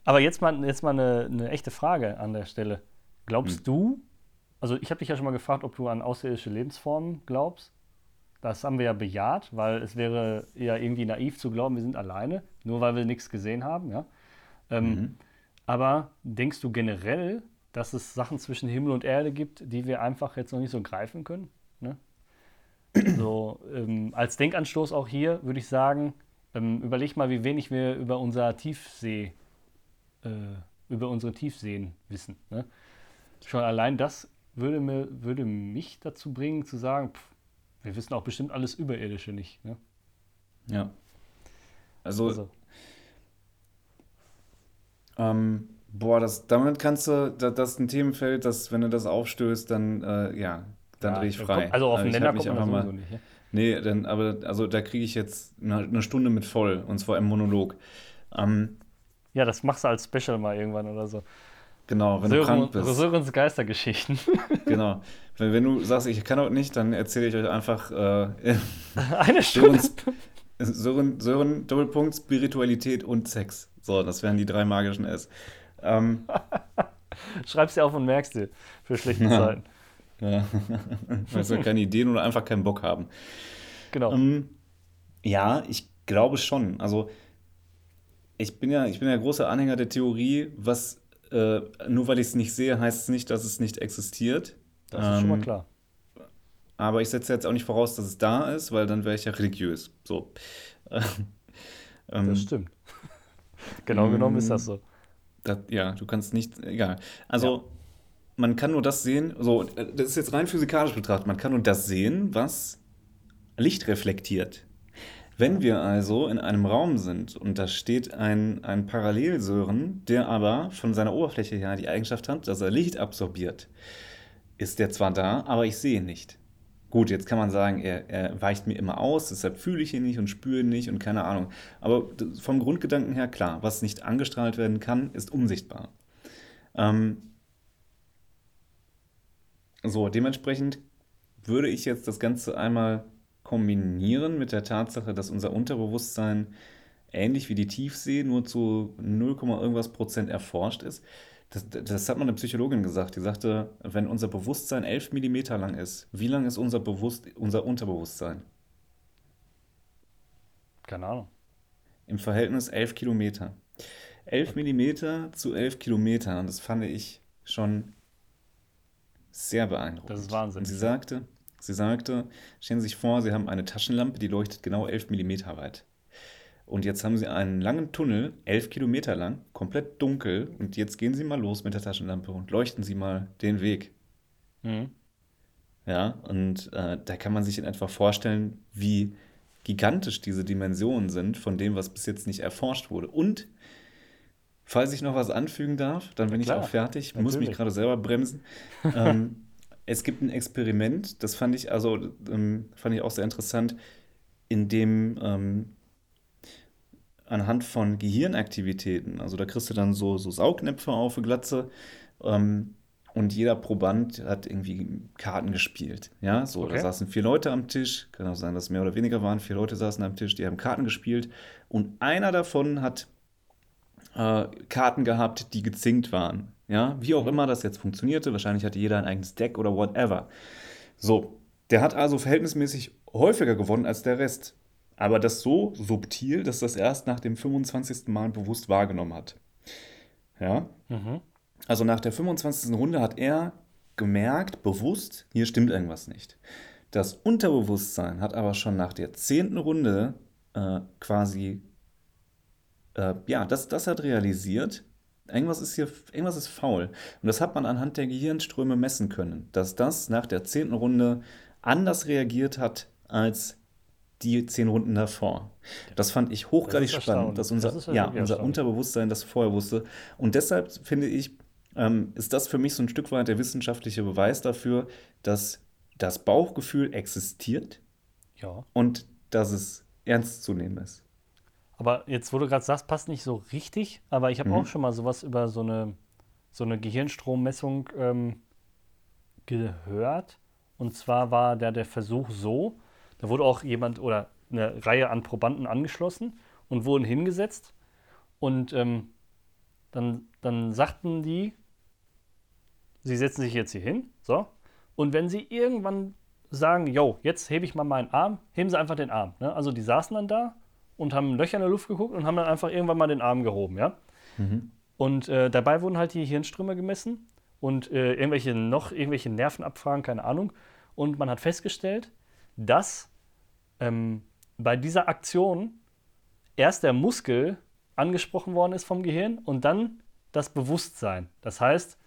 Aber jetzt mal, jetzt mal eine, eine echte Frage an der Stelle. Glaubst du, also ich habe dich ja schon mal gefragt, ob du an außerirdische Lebensformen glaubst. Das haben wir ja bejaht, weil es wäre ja irgendwie naiv zu glauben, wir sind alleine, nur weil wir nichts gesehen haben. Ja? Ähm, Aber denkst du generell, dass es Sachen zwischen Himmel und Erde gibt, die wir einfach jetzt noch nicht so greifen können? Ne? So, ähm, als Denkanstoß auch hier würde ich sagen, ähm, überleg mal, wie wenig wir über unser Tiefsee äh, über unsere Tiefseen wissen. Ne? Schon allein das würde, mir, würde mich dazu bringen, zu sagen, pff, wir wissen auch bestimmt alles Überirdische nicht. Ne? ja. Also, also. Ähm, boah, das, damit kannst du, das, das ist ein Themenfeld, das, wenn du das aufstößt, dann, äh, ja, dann ja, drehe ich frei. also auf den Nenner kommt man mal, nicht, ja? Nee, dann, aber also da kriege ich jetzt eine, eine, Stunde mit voll, und zwar im Monolog. Ähm, ja, das machst du als Special mal irgendwann oder so. Genau, wenn Sören, du krank bist. Sörens Geistergeschichten. genau. Wenn, wenn, du sagst, ich kann heute nicht, dann erzähle ich euch einfach äh, eine Stunde. Sören, Sören, Doppelpunkt, Spiritualität und Sex. So, das wären die drei magischen S. Ähm, Schreib's dir auf und merkst dir für schlechte ja. Zeiten. Ja. Weil wir keine Ideen oder einfach keinen Bock haben. Genau. Ähm, ja, ich glaube schon. Also ich bin ja, ich bin ja großer Anhänger der Theorie, was äh, nur weil ich es nicht sehe, heißt es nicht, dass es nicht existiert. Das ist ähm, schon mal ähm, klar. Aber ich setze jetzt auch nicht voraus, dass es da ist, weil dann wäre ich ja religiös. So. ähm, das stimmt. genau genommen ist das so. Das, ja, du kannst nicht, egal. Also, ja. man kann nur das sehen, so, das ist jetzt rein physikalisch betrachtet, man kann nur das sehen, was Licht reflektiert. Wenn wir also in einem Raum sind und da steht ein, ein Parallelsören, der aber von seiner Oberfläche her die Eigenschaft hat, dass er Licht absorbiert, ist der zwar da, aber ich sehe ihn nicht. Gut, jetzt kann man sagen, er, er weicht mir immer aus, deshalb fühle ich ihn nicht und spüre ihn nicht und keine Ahnung. Aber vom Grundgedanken her klar, was nicht angestrahlt werden kann, ist unsichtbar. Ähm, so, dementsprechend würde ich jetzt das Ganze einmal kombinieren mit der Tatsache, dass unser Unterbewusstsein ähnlich wie die Tiefsee nur zu 0, irgendwas Prozent erforscht ist. Das, das, hat mal eine Psychologin gesagt. Die sagte, wenn unser Bewusstsein 11 Millimeter lang ist, wie lang ist unser, Bewusst unser Unterbewusstsein? Keine Ahnung. Im Verhältnis 11 Kilometer. 11 Millimeter zu 11 Kilometer. Und das fand ich schon sehr beeindruckend. Das ist Wahnsinn. Und sie sagte, Sie sagte, stellen Sie sich vor, Sie haben eine Taschenlampe, die leuchtet genau 11 mm weit. Und jetzt haben Sie einen langen Tunnel, 11 Kilometer lang, komplett dunkel. Und jetzt gehen Sie mal los mit der Taschenlampe und leuchten Sie mal den Weg. Mhm. Ja, und äh, da kann man sich in etwa vorstellen, wie gigantisch diese Dimensionen sind von dem, was bis jetzt nicht erforscht wurde. Und falls ich noch was anfügen darf, dann bin Klar, ich auch fertig. Ich muss mich gerade selber bremsen. ähm, es gibt ein Experiment, das fand ich also ähm, fand ich auch sehr interessant, in dem ähm, anhand von Gehirnaktivitäten, also da kriegst du dann so, so Saugnäpfe auf die Glatze ähm, und jeder Proband hat irgendwie Karten gespielt. Ja, so, okay. da saßen vier Leute am Tisch, kann auch sein, dass es mehr oder weniger waren, vier Leute saßen am Tisch, die haben Karten gespielt und einer davon hat äh, Karten gehabt, die gezinkt waren. Ja, wie auch immer das jetzt funktionierte. Wahrscheinlich hatte jeder ein eigenes Deck oder whatever. So, der hat also verhältnismäßig häufiger gewonnen als der Rest. Aber das so subtil, dass das erst nach dem 25. Mal bewusst wahrgenommen hat. Ja. Mhm. Also nach der 25. Runde hat er gemerkt, bewusst, hier stimmt irgendwas nicht. Das Unterbewusstsein hat aber schon nach der 10. Runde äh, quasi, äh, ja, das, das hat realisiert, Irgendwas ist hier, irgendwas ist faul. Und das hat man anhand der Gehirnströme messen können, dass das nach der zehnten Runde anders reagiert hat als die zehn Runden davor. Das fand ich hochgradig das spannend, dass unser, das ja, unser Unterbewusstsein das vorher wusste. Und deshalb finde ich, ähm, ist das für mich so ein Stück weit der wissenschaftliche Beweis dafür, dass das Bauchgefühl existiert ja. und dass es ernst zu nehmen ist. Aber jetzt, wo du gerade sagst, passt nicht so richtig, aber ich habe mhm. auch schon mal sowas über so eine, so eine Gehirnstrommessung ähm, gehört. Und zwar war der, der Versuch so, da wurde auch jemand oder eine Reihe an Probanden angeschlossen und wurden hingesetzt. Und ähm, dann, dann sagten die, sie setzen sich jetzt hier hin, so. Und wenn sie irgendwann sagen, yo, jetzt hebe ich mal meinen Arm, heben sie einfach den Arm. Ne? Also die saßen dann da und haben Löcher in der Luft geguckt und haben dann einfach irgendwann mal den Arm gehoben, ja. Mhm. Und äh, dabei wurden halt die Hirnströme gemessen und äh, irgendwelche noch irgendwelche Nervenabfragen, keine Ahnung. Und man hat festgestellt, dass ähm, bei dieser Aktion erst der Muskel angesprochen worden ist vom Gehirn und dann das Bewusstsein. Das heißt,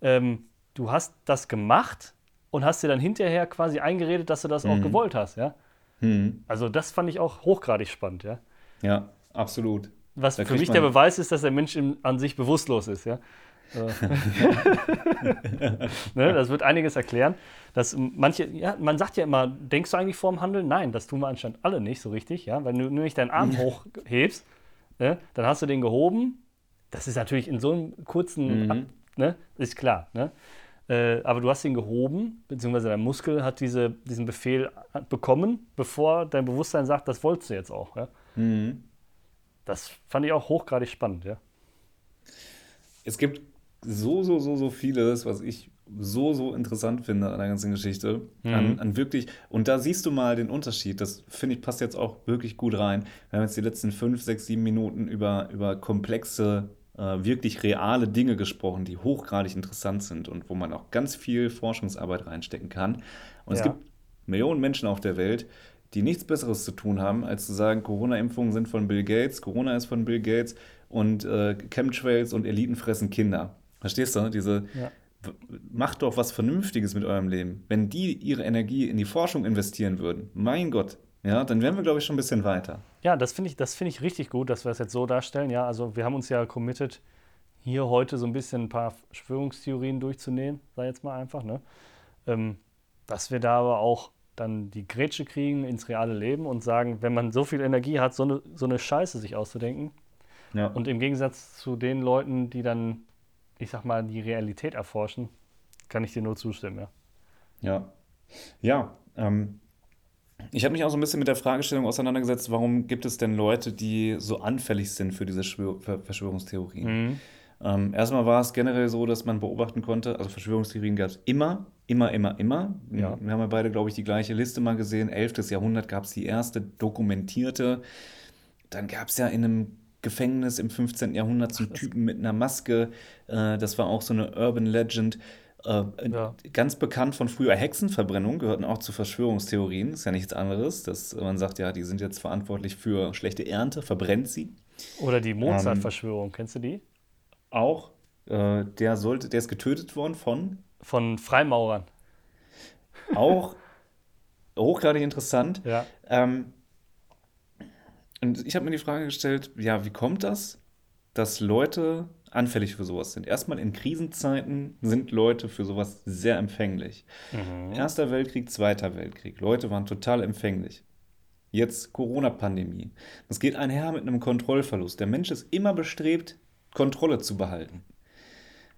ähm, du hast das gemacht und hast dir dann hinterher quasi eingeredet, dass du das mhm. auch gewollt hast, ja. Mhm. Also das fand ich auch hochgradig spannend, ja. Ja, absolut. Was da für mich der Beweis ist, dass der Mensch in, an sich bewusstlos ist, ja. ne, das wird einiges erklären. Dass manche, ja, man sagt ja immer, denkst du eigentlich vorm Handeln? Nein, das tun wir anscheinend alle nicht so richtig. Ja? Wenn du nämlich deinen Arm hochhebst, ne, dann hast du den gehoben. Das ist natürlich in so einem kurzen, mhm. Ab, ne, ist klar. Ne? Äh, aber du hast ihn gehoben, beziehungsweise dein Muskel hat diese, diesen Befehl bekommen, bevor dein Bewusstsein sagt, das wolltest du jetzt auch. Ja? Mhm. Das fand ich auch hochgradig spannend, ja. Es gibt so, so, so, so vieles, was ich so, so interessant finde an der ganzen Geschichte. Mhm. An, an, wirklich, und da siehst du mal den Unterschied. Das finde ich passt jetzt auch wirklich gut rein. Wir haben jetzt die letzten fünf, sechs, sieben Minuten über, über komplexe, wirklich reale Dinge gesprochen, die hochgradig interessant sind und wo man auch ganz viel Forschungsarbeit reinstecken kann. Und ja. es gibt Millionen Menschen auf der Welt, die nichts Besseres zu tun haben, als zu sagen, Corona-Impfungen sind von Bill Gates, Corona ist von Bill Gates und äh, Chemtrails und Eliten fressen Kinder. Verstehst du? Diese, ja. macht doch was Vernünftiges mit eurem Leben. Wenn die ihre Energie in die Forschung investieren würden, mein Gott, ja, dann wären wir, glaube ich, schon ein bisschen weiter. Ja, das finde ich, find ich richtig gut, dass wir es das jetzt so darstellen. Ja, also wir haben uns ja committed, hier heute so ein bisschen ein paar Verschwörungstheorien durchzunehmen, sei jetzt mal einfach, ne? Ähm, dass wir da aber auch dann die Grätsche kriegen ins reale Leben und sagen, wenn man so viel Energie hat, so eine, so eine Scheiße sich auszudenken. Ja. Und im Gegensatz zu den Leuten, die dann ich sag mal, die Realität erforschen, kann ich dir nur zustimmen, ja. Ja. Ja, ähm, ich habe mich auch so ein bisschen mit der Fragestellung auseinandergesetzt, warum gibt es denn Leute, die so anfällig sind für diese Schwör Verschwörungstheorien? Mhm. Ähm, erstmal war es generell so, dass man beobachten konnte, also Verschwörungstheorien gab es immer, immer, immer, immer. Ja. Wir haben ja beide, glaube ich, die gleiche Liste mal gesehen. 11. Jahrhundert gab es die erste dokumentierte. Dann gab es ja in einem Gefängnis im 15. Jahrhundert zum Typen mit einer Maske. Äh, das war auch so eine Urban Legend. Äh, ja. Ganz bekannt von früher Hexenverbrennung, gehörten auch zu Verschwörungstheorien. Ist ja nichts anderes. Dass man sagt, ja, die sind jetzt verantwortlich für schlechte Ernte, verbrennt sie. Oder die Mozart-Verschwörung, ähm, kennst du die? Auch. Äh, der, sollte, der ist getötet worden von? Von Freimaurern. Auch hochgradig interessant. Ja. Ähm, und ich habe mir die Frage gestellt, ja, wie kommt das, dass Leute anfällig für sowas sind? Erstmal in Krisenzeiten sind Leute für sowas sehr empfänglich. Mhm. Erster Weltkrieg, Zweiter Weltkrieg. Leute waren total empfänglich. Jetzt Corona-Pandemie. Das geht einher mit einem Kontrollverlust. Der Mensch ist immer bestrebt, Kontrolle zu behalten.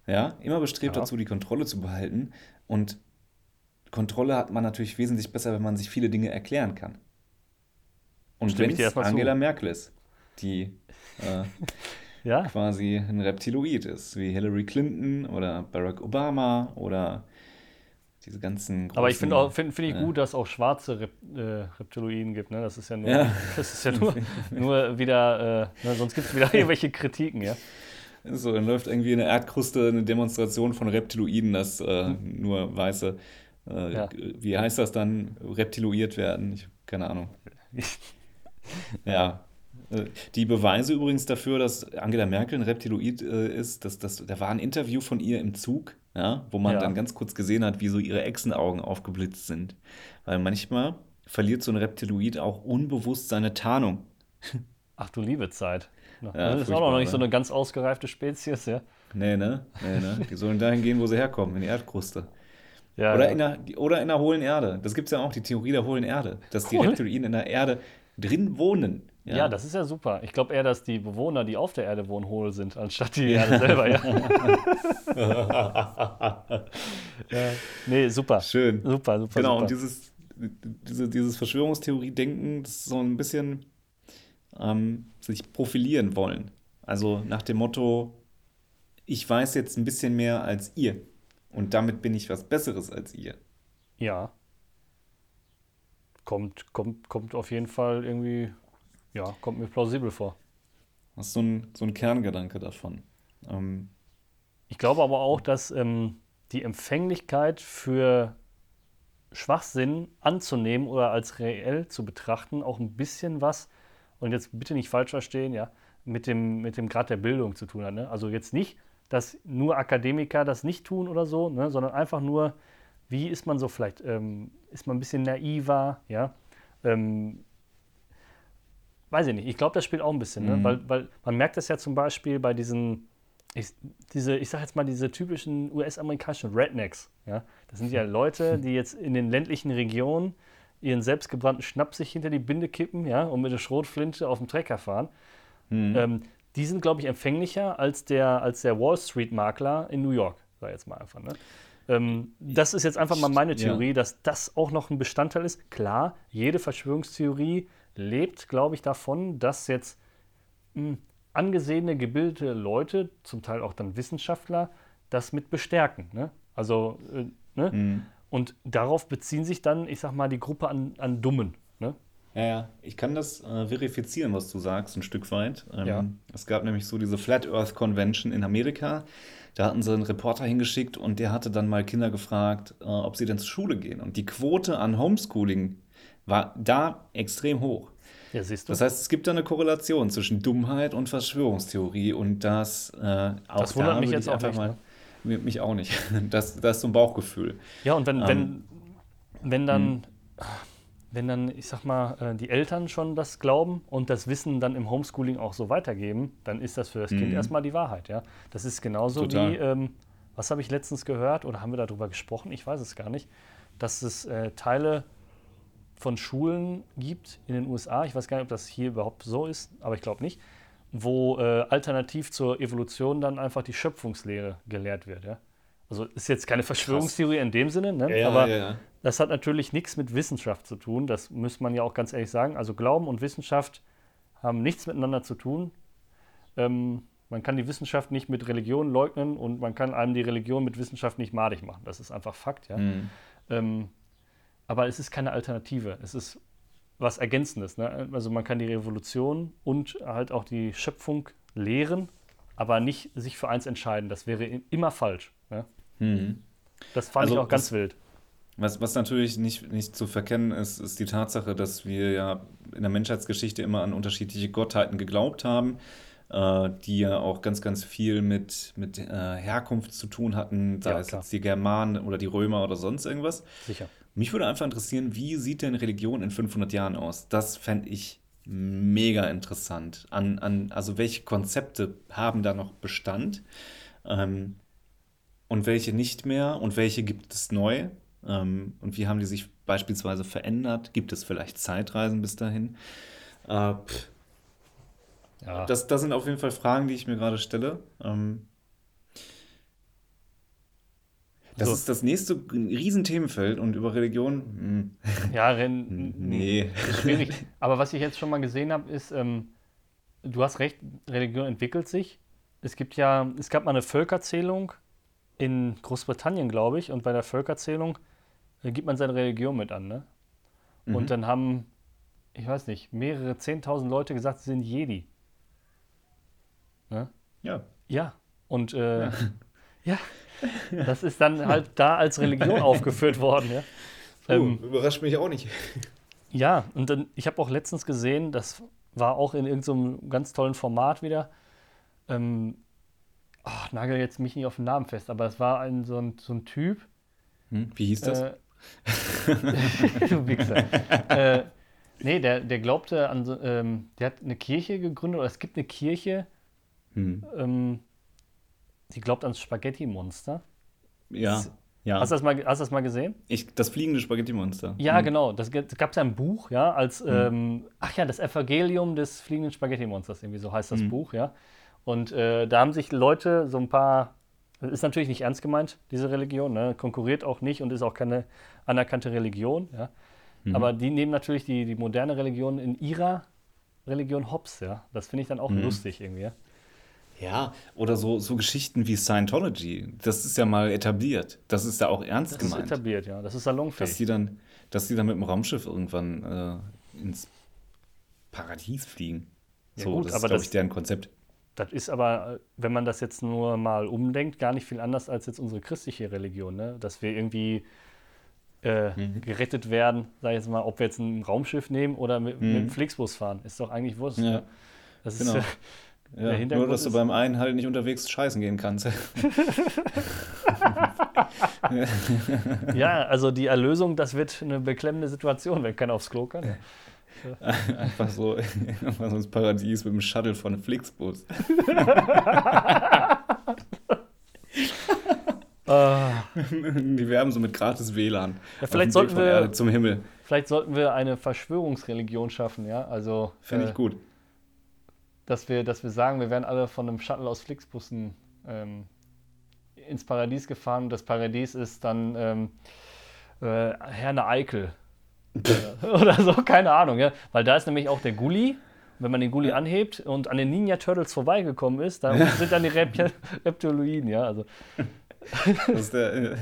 Ja, immer bestrebt ja. dazu, die Kontrolle zu behalten. Und Kontrolle hat man natürlich wesentlich besser, wenn man sich viele Dinge erklären kann. Und wenn es Angela zu. Merkel ist, die äh, ja? quasi ein Reptiloid ist, wie Hillary Clinton oder Barack Obama oder diese ganzen großen, Aber ich finde find, find ich äh, gut, dass es auch schwarze Rep äh, Reptiloiden gibt. Ne? Das ist ja nur, ja. Das ist ja nur, nur wieder, äh, ne? sonst gibt es wieder irgendwelche Kritiken, ja. So, dann läuft irgendwie in der Erdkruste eine Demonstration von Reptiloiden, dass äh, hm. nur Weiße, äh, ja. wie heißt das dann, reptiloiert werden? Ich, keine Ahnung. ja. Äh, die Beweise übrigens dafür, dass Angela Merkel ein Reptiloid äh, ist, dass, dass, da war ein Interview von ihr im Zug, ja, wo man ja. dann ganz kurz gesehen hat, wie so ihre Echsenaugen aufgeblitzt sind. Weil manchmal verliert so ein Reptiloid auch unbewusst seine Tarnung. Ach du liebe Zeit. Ja, das ist auch noch nicht so eine ganz ausgereifte Spezies, ja. Nee, ne? Nee, ne? Die sollen dahin gehen, wo sie herkommen, in die Erdkruste. Ja, oder, ja. In der, oder in der hohlen Erde. Das gibt es ja auch, die Theorie der hohlen Erde. Dass die Reptiloiden in der Erde drin wohnen. Ja. ja, das ist ja super. Ich glaube eher, dass die Bewohner, die auf der Erde wohnen, hohl sind, anstatt die Erde selber. Ja. ja. Nee, super. Schön. Super, super. Genau, super. und dieses, diese, dieses Verschwörungstheorie-Denken, das ist so ein bisschen ähm, sich profilieren wollen. Also nach dem Motto, ich weiß jetzt ein bisschen mehr als ihr. Und damit bin ich was Besseres als ihr. Ja kommt, kommt, kommt auf jeden Fall irgendwie, ja, kommt mir plausibel vor. Das ist so ein, so ein Kerngedanke davon. Ähm, ich glaube aber auch, dass ähm, die Empfänglichkeit für Schwachsinn anzunehmen oder als reell zu betrachten auch ein bisschen was, und jetzt bitte nicht falsch verstehen, ja, mit dem, mit dem Grad der Bildung zu tun hat. Ne? Also jetzt nicht, dass nur Akademiker das nicht tun oder so, ne? sondern einfach nur, wie ist man so vielleicht, ähm, ist man ein bisschen naiver, ja? Ähm, weiß ich nicht, ich glaube, das spielt auch ein bisschen, ne? Mhm. weil, weil man merkt das ja zum Beispiel bei diesen, ich, diese, ich sag jetzt mal, diese typischen US-amerikanischen Rednecks. Ja? Das sind ja Leute, die jetzt in den ländlichen Regionen ihren selbstgebrannten Schnaps sich hinter die Binde kippen ja? und mit der Schrotflinte auf dem Trecker fahren. Mhm. Ähm, die sind, glaube ich, empfänglicher als der, als der Wall Street-Makler in New York, sag ich jetzt mal einfach. Ne? Ähm, das ist jetzt einfach mal meine Ja. Theorie, dass das auch noch ein Bestandteil ist. Klar, jede Verschwörungstheorie lebt, glaube ich, davon, dass jetzt mh, angesehene, gebildete Leute, zum Teil auch dann Wissenschaftler, das mit bestärken. Ne? Also, äh, ne? Mhm. Und darauf beziehen sich dann, ich sag mal, die Gruppe an, an Dummen. Ne? Ja, ja, ich kann das äh, verifizieren, was du sagst, ein Stück weit. Ähm, Ja. Es gab nämlich so diese Flat Earth Convention in Amerika. Da hatten sie einen Reporter hingeschickt und der hatte dann mal Kinder gefragt, äh, ob sie denn zur Schule gehen. Und die Quote an Homeschooling war da extrem hoch. Ja, siehst du. Das heißt, es gibt da eine Korrelation zwischen Dummheit und Verschwörungstheorie und das äh, auch Das wundert da mich jetzt auch nicht, mal, ne? Mi- mich auch nicht. Das, das ist so ein Bauchgefühl. Ja, und wenn, Ähm, wenn, wenn dann, wenn dann, ich sag mal, äh, die Eltern schon das glauben und das Wissen dann im Homeschooling auch so weitergeben, dann ist das für das Kind Mhm. erstmal die Wahrheit, ja. Das ist genauso Total. wie, ähm, was habe ich letztens gehört oder haben wir darüber gesprochen? Ich weiß es gar nicht, dass es äh, Teile von Schulen gibt in den USA, ich weiß gar nicht, ob das hier überhaupt so ist, aber ich glaube nicht, wo äh, alternativ zur Evolution dann einfach die Schöpfungslehre gelehrt wird, ja. Also ist jetzt keine Verschwörungstheorie in dem Sinne, ne? aber ja. das hat natürlich nichts mit Wissenschaft zu tun, das muss man ja auch ganz ehrlich sagen. Also Glauben und Wissenschaft haben nichts miteinander zu tun. Ähm, man kann die Wissenschaft nicht mit Religion leugnen und man kann einem die Religion mit Wissenschaft nicht madig machen. Das ist einfach Fakt, ja. Mhm. Ähm, aber es ist keine Alternative. Es ist was Ergänzendes. Ne? Also man kann die Revolution und halt auch die Schöpfung lehren, aber nicht sich für eins entscheiden. Das wäre immer falsch. Ne? Mhm. Das fand Also ich auch ganz wild. Was, was natürlich nicht, nicht zu verkennen ist, ist die Tatsache, dass wir ja in der Menschheitsgeschichte immer an unterschiedliche Gottheiten geglaubt haben, äh, die ja auch ganz, ganz viel mit, mit äh, Herkunft zu tun hatten, sei Ja, es jetzt die Germanen oder die Römer oder sonst irgendwas. Sicher. Mich würde einfach interessieren, wie sieht denn Religion in 500 Jahren aus? Das fände ich mega interessant. An, an, also welche Konzepte haben da noch Bestand ähm, und welche nicht mehr und welche gibt es neu? Ähm, und wie haben die sich beispielsweise verändert? Gibt es vielleicht Zeitreisen bis dahin? Äh, Ja. das, das sind auf jeden Fall Fragen, die ich mir gerade stelle. Ähm, das So. ist das nächste Riesenthemenfeld und über Religion, hm, Ja, Ren, nee. schwierig. Aber was ich jetzt schon mal gesehen habe, ist, ähm, du hast recht, Religion entwickelt sich. Es gibt ja, es gab mal eine Völkerzählung in Großbritannien, glaube ich, und bei der Völkerzählung äh, gibt man seine Religion mit an, ne? Mhm. Und dann haben, ich weiß nicht, mehrere 10.000 Leute gesagt, sie sind Jedi. Ne? Ja. Ja. Und äh, ja. Das ist dann halt da als Religion aufgeführt worden, ja. Ähm, überrascht mich auch nicht. ja, und dann, ich habe auch letztens gesehen, das war auch in irgendeinem ganz tollen Format wieder. Ähm, ach, nagel jetzt mich nicht auf den Namen fest, aber es war ein, so, ein, so ein Typ. Hm, wie hieß das? Äh, du Wichser. äh, nee, der, der glaubte an so, ähm, der hat eine Kirche gegründet, oder es gibt eine Kirche, Hm. ähm, die glaubt ans Spaghetti-Monster. Ja. ja. Hast du das mal, hast du das mal gesehen? ich, das fliegende Spaghetti-Monster. Ja, Hm. genau. Das gab es ja ein Buch, ja, als, ähm, ach ja, das Evangelium des fliegenden Spaghetti-Monsters, irgendwie so heißt das Mhm. Buch, ja. Und äh, da haben sich Leute, so ein paar, das ist natürlich nicht ernst gemeint, diese Religion, ne? konkurriert auch nicht und ist auch keine anerkannte Religion, ja. Mhm. Aber die nehmen natürlich die, die moderne Religion in ihrer Religion hops, ja. Das finde ich dann auch Mhm. lustig irgendwie, ja. Oder so, so Geschichten wie Scientology. Das ist ja mal etabliert. Das ist ja auch ernst Das ist gemeint. etabliert, ja. Das ist dass salonfähig. die dann, dass die dann mit dem Raumschiff irgendwann äh, ins Paradies fliegen. Ja, so, gut, das ist, glaube das- ich, deren Konzept. Das ist aber, äh, wenn man das jetzt nur mal umdenkt, gar nicht viel anders als jetzt unsere christliche Religion, ne? Dass wir irgendwie äh, Mhm. gerettet werden, sag ich jetzt mal, ob wir jetzt ein Raumschiff nehmen oder mit, mit Mhm. dem Flixbus fahren, ist doch eigentlich Wurst. Ja, ne? Das genau. ist, ja. Nur, dass du beim einen halt nicht unterwegs scheißen gehen kannst. ja, also die Erlösung, das wird eine beklemmende Situation, wenn keiner aufs Klo kann. Einfach so, einfach so ins Paradies mit dem Shuttle von Flixbus. Ah, Die werben so mit gratis WLAN. Ja, vielleicht sollten wir- zum Himmel. vielleicht sollten wir eine Verschwörungsreligion schaffen, ja? Also, Fände äh, ich gut. Dass wir, dass wir sagen, wir werden alle von einem Shuttle aus Flixbussen ähm, ins Paradies gefahren. Das Paradies ist dann ähm, äh, Herne Eickel. Oder- so, keine Ahnung, ja. Weil da ist nämlich auch der Gully. Wenn man den Gully anhebt und an den Ninja Turtles vorbeigekommen ist, da sind dann die Rep Reptiloiden, ja. Also, Das ist der, äh,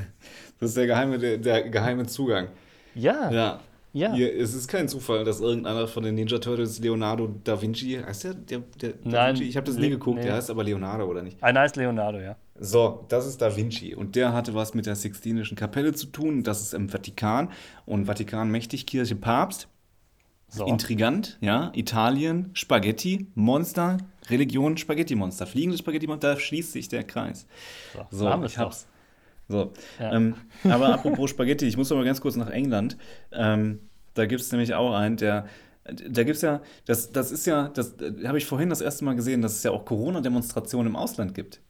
das ist der, geheime, der, der geheime Zugang. ja, ja. Ja. Hier, es ist kein Zufall, dass irgendeiner von den Ninja Turtles, Leonardo da Vinci, heißt der? der, der da Nein, Vinci? Ich habe das nie geguckt, nee. der heißt aber Leonardo, oder nicht? Einer heißt Leonardo, ja. So, das ist Da Vinci. Und der hatte was mit der Sixtinischen Kapelle zu tun. Das ist im Vatikan. Und Vatikan mächtig, Kirche, Papst. So. Intrigant, ja. Italien, Spaghetti, Monster, Religion, Spaghetti-Monster. Fliegende Spaghetti-Monster, da schließt sich der Kreis. so, So, haben ich hab's. So, Ja. ähm, aber apropos Spaghetti, ich muss noch mal ganz kurz nach England. Ähm, da gibt es nämlich auch einen, der, da gibt es ja, das, das ist ja, das äh, habe ich vorhin das erste Mal gesehen, dass es ja auch Corona-Demonstrationen im Ausland gibt.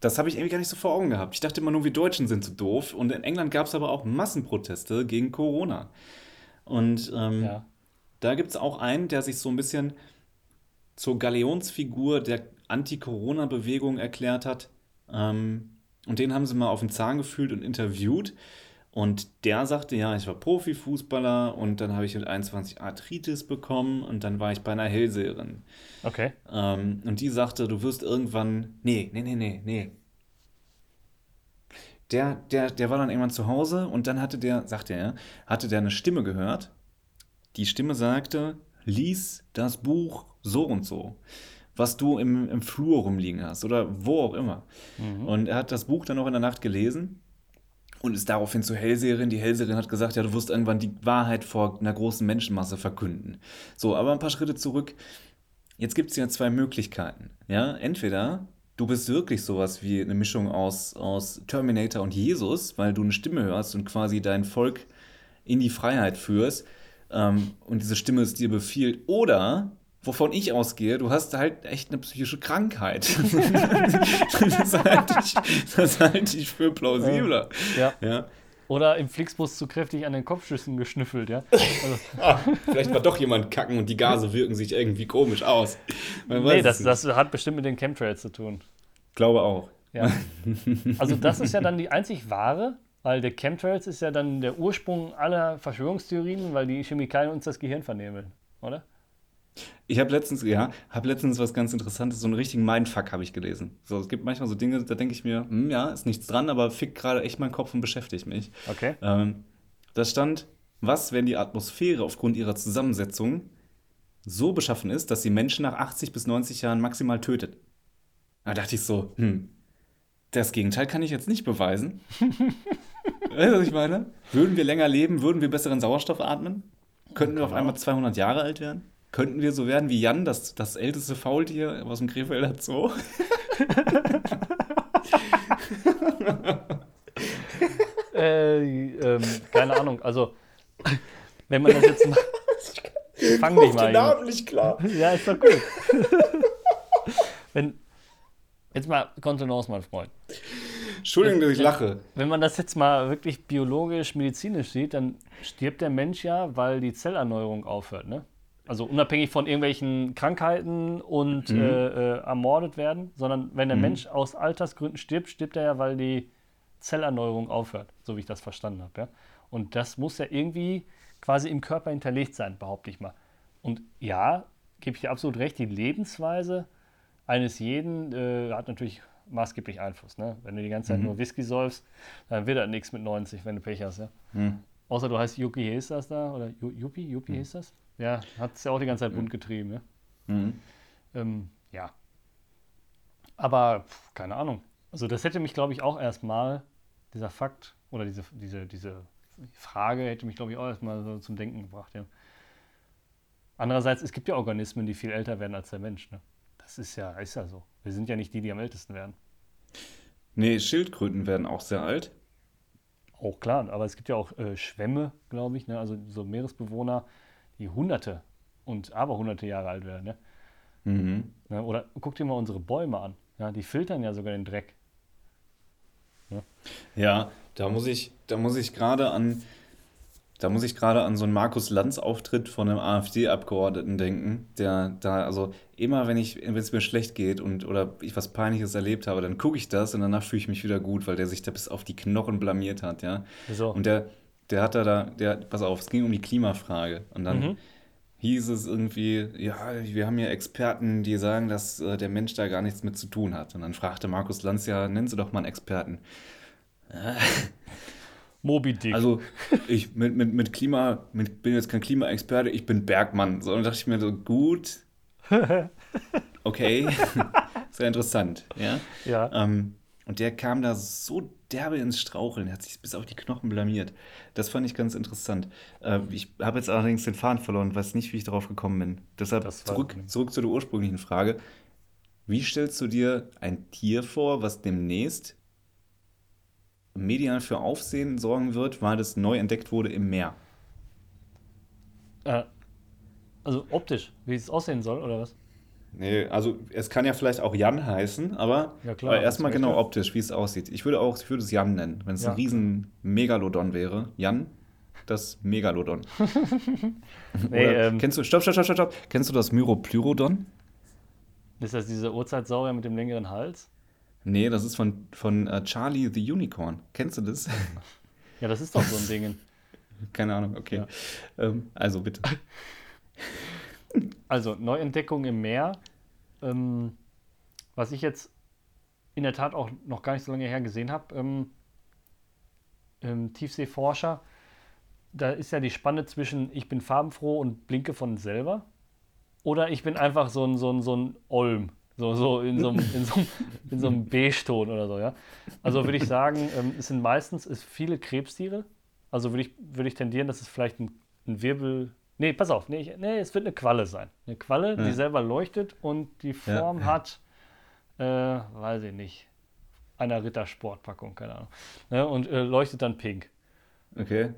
Das habe ich irgendwie gar nicht so vor Augen gehabt. Ich dachte immer nur, wir Deutschen sind so doof. Und in England gab es aber auch Massenproteste gegen Corona. Und ähm, Ja. da gibt es auch einen, der sich so ein bisschen zur Galeonsfigur der Anti-Corona-Bewegung erklärt hat. Ähm, und den haben sie mal auf den Zahn gefühlt und interviewt. Und der sagte, ja, ich war Profifußballer und dann habe ich mit 21 Arthritis bekommen und dann war ich bei einer Hellseherin. Okay. Ähm, und die sagte, du wirst irgendwann. Nee, nee, nee, nee, nee. Der, der, der war dann irgendwann zu Hause und dann hatte der, sagte er, hatte der eine Stimme gehört. Die Stimme sagte, lies das Buch so und so, was du im, im Flur rumliegen hast oder wo auch immer. Und er hat das Buch dann noch in der Nacht gelesen und ist daraufhin zur Hellseherin. Die Hellseherin hat gesagt, ja, du wirst irgendwann die Wahrheit vor einer großen Menschenmasse verkünden. So, aber ein paar Schritte zurück. Jetzt gibt es ja zwei Möglichkeiten. Ja, entweder du bist wirklich sowas wie eine Mischung aus, aus Terminator und Jesus, weil du eine Stimme hörst und quasi dein Volk in die Freiheit führst ähm, und diese Stimme es dir befiehlt. Oder, wovon ich ausgehe, du hast halt echt eine psychische Krankheit. das halte ich, das halte ich für plausibler. Ja. Ja. Oder im Flixbus zu kräftig an den Kopfschüssen geschnüffelt, ja. Also, Ah, vielleicht war doch jemand kacken und die Gase wirken sich irgendwie komisch aus. Man nee, das, das hat bestimmt mit den Chemtrails zu tun. glaube auch. Ja. Also das ist ja dann die einzig wahre, weil der Chemtrails ist ja dann der Ursprung aller Verschwörungstheorien, weil die Chemikalien uns das Gehirn vernebeln, oder? Ich habe letztens, ja, habe letztens was ganz Interessantes, so einen richtigen Mindfuck habe ich gelesen. So, es gibt manchmal so Dinge, da denke ich mir, hm, ja, ist nichts dran, aber fickt gerade echt meinen Kopf und beschäftigt mich. Okay. Ähm, da stand, was, wenn die Atmosphäre aufgrund ihrer Zusammensetzung so beschaffen ist, dass sie Menschen nach 80 bis 90 Jahren maximal tötet? Da dachte ich so, hm, das Gegenteil kann ich jetzt nicht beweisen. weißt du, was ich meine? Würden wir länger leben, würden wir besseren Sauerstoff atmen? Könnten wir auf einmal 200 Jahre alt werden? Könnten wir so werden wie Jan, das, das älteste Faultier aus dem Krefelder Zoo? Äh, ähm, keine Ahnung, also wenn man das jetzt mal... Fang dich mal, Junge. nicht klar. Ja, ist doch gut. wenn, jetzt mal Kontenance, mein Freund. Entschuldigung, dass ich lache. Wenn man das jetzt mal wirklich biologisch, medizinisch sieht, dann stirbt der Mensch ja, weil die Zellerneuerung aufhört, ne? Also unabhängig von irgendwelchen Krankheiten und äh, äh, ermordet werden, sondern wenn der Mensch aus Altersgründen stirbt, stirbt er ja, weil die Zellerneuerung aufhört, so wie ich das verstanden habe, ja? Und das muss ja irgendwie quasi im Körper hinterlegt sein, behaupte ich mal. Und ja, gebe ich dir absolut recht, die Lebensweise eines jeden äh, hat natürlich maßgeblich Einfluss. Ne? Wenn du die ganze Zeit nur Whisky säufst, dann wird das nichts mit 90, wenn du Pech hast. Ja? Außer du heißt Yuki hieß das da, oder Yuppie, Yuppie hieß das? Ja, hat es ja auch die ganze Zeit bunt getrieben. Ja, Mhm. ähm, ja. aber pf, keine Ahnung. Also das hätte mich, glaube ich, auch erstmal, dieser Fakt oder diese, diese, diese Frage hätte mich, glaube ich, auch erstmal so zum Denken gebracht. Ja. Andererseits, es gibt ja Organismen, die viel älter werden als der Mensch. Ne? Das ist ja, ist ja so. Wir sind ja nicht die, die am ältesten werden. Nee, Schildkröten werden auch sehr alt. Auch klar, aber es gibt ja auch äh, Schwämme, glaube ich, ne? also so Meeresbewohner, die hunderte und aber hunderte Jahre alt werden. Ne? Mhm. Ne? Oder guck dir mal unsere Bäume an. Ja, die filtern ja sogar den Dreck. Ja, da muss ich, da muss ich gerade an, da muss ich gerade an so einen Markus Lanz-Auftritt von einem AfD-Abgeordneten denken, der da, also immer wenn ich, wenn es mir schlecht geht und oder ich was Peinliches erlebt habe, dann gucke ich das und danach fühle ich mich wieder gut, weil der sich da bis auf die Knochen blamiert hat, ja. Wieso? Und der, der hat da, da, der, pass auf, es ging um die Klimafrage und dann Mhm. hieß es irgendwie, ja, wir haben ja Experten, die sagen, dass äh, der Mensch da gar nichts mit zu tun hat. Und dann fragte Markus Lanz ja, nennen Sie doch mal einen Experten. Moby Dick. Also ich mit, mit, mit Klima, mit, bin jetzt kein Klimaexperte, ich bin Bergmann. So, und dachte ich mir so, gut, okay, sehr interessant, ja. ja. Ähm, und der kam da so derbe ins Straucheln, hat sich bis auf die Knochen blamiert. Das fand ich ganz interessant. Äh, ich habe jetzt allerdings den Faden verloren und weiß nicht, wie ich darauf gekommen bin. Deshalb Das zurück, zurück zu der ursprünglichen Frage. Wie stellst du dir ein Tier vor, was demnächst medial für Aufsehen sorgen wird, weil es neu entdeckt wurde im Meer? Äh, also optisch, wie es aussehen soll, oder was? Nee, also es kann ja vielleicht auch Jan heißen, aber, Ja, klar, aber erstmal genau optisch, wie es aussieht. Ich würde auch, ich würde es Jan nennen, wenn es Ja. ein riesen Megalodon wäre. Jan, das Megalodon. Nee, ähm, kennst du, stopp, stopp, stopp, stopp, stopp. Kennst du das Myroplyrodon? Ist das diese Urzeitsaurier mit dem längeren Hals? Nee, das ist von, von äh, Charlie the Unicorn. Kennst du das? Ja, das ist doch so ein Ding. Keine Ahnung, okay. Ja. Ähm, also bitte. Also Neuentdeckung im Meer, ähm, was ich jetzt in der Tat auch noch gar nicht so lange her gesehen habe, ähm, ähm, Tiefseeforscher, da ist ja die Spanne zwischen ich bin farbenfroh und blinke von selber oder ich bin einfach so ein, so ein, so ein Olm, so, so in so einem, in so einem, in so einem Beige-Ton oder so, ja. Also würde ich sagen, ähm, es sind meistens es viele Krebstiere, also würde ich, würde ich tendieren, dass es vielleicht ein, ein Wirbel. Nee, pass auf, nee, ich, nee, es wird eine Qualle sein. Eine Qualle, die Ja. selber leuchtet und die Ja, Form ja. hat, äh, weiß ich nicht, einer Rittersportpackung, keine Ahnung. Ne, und äh, leuchtet dann pink. Okay.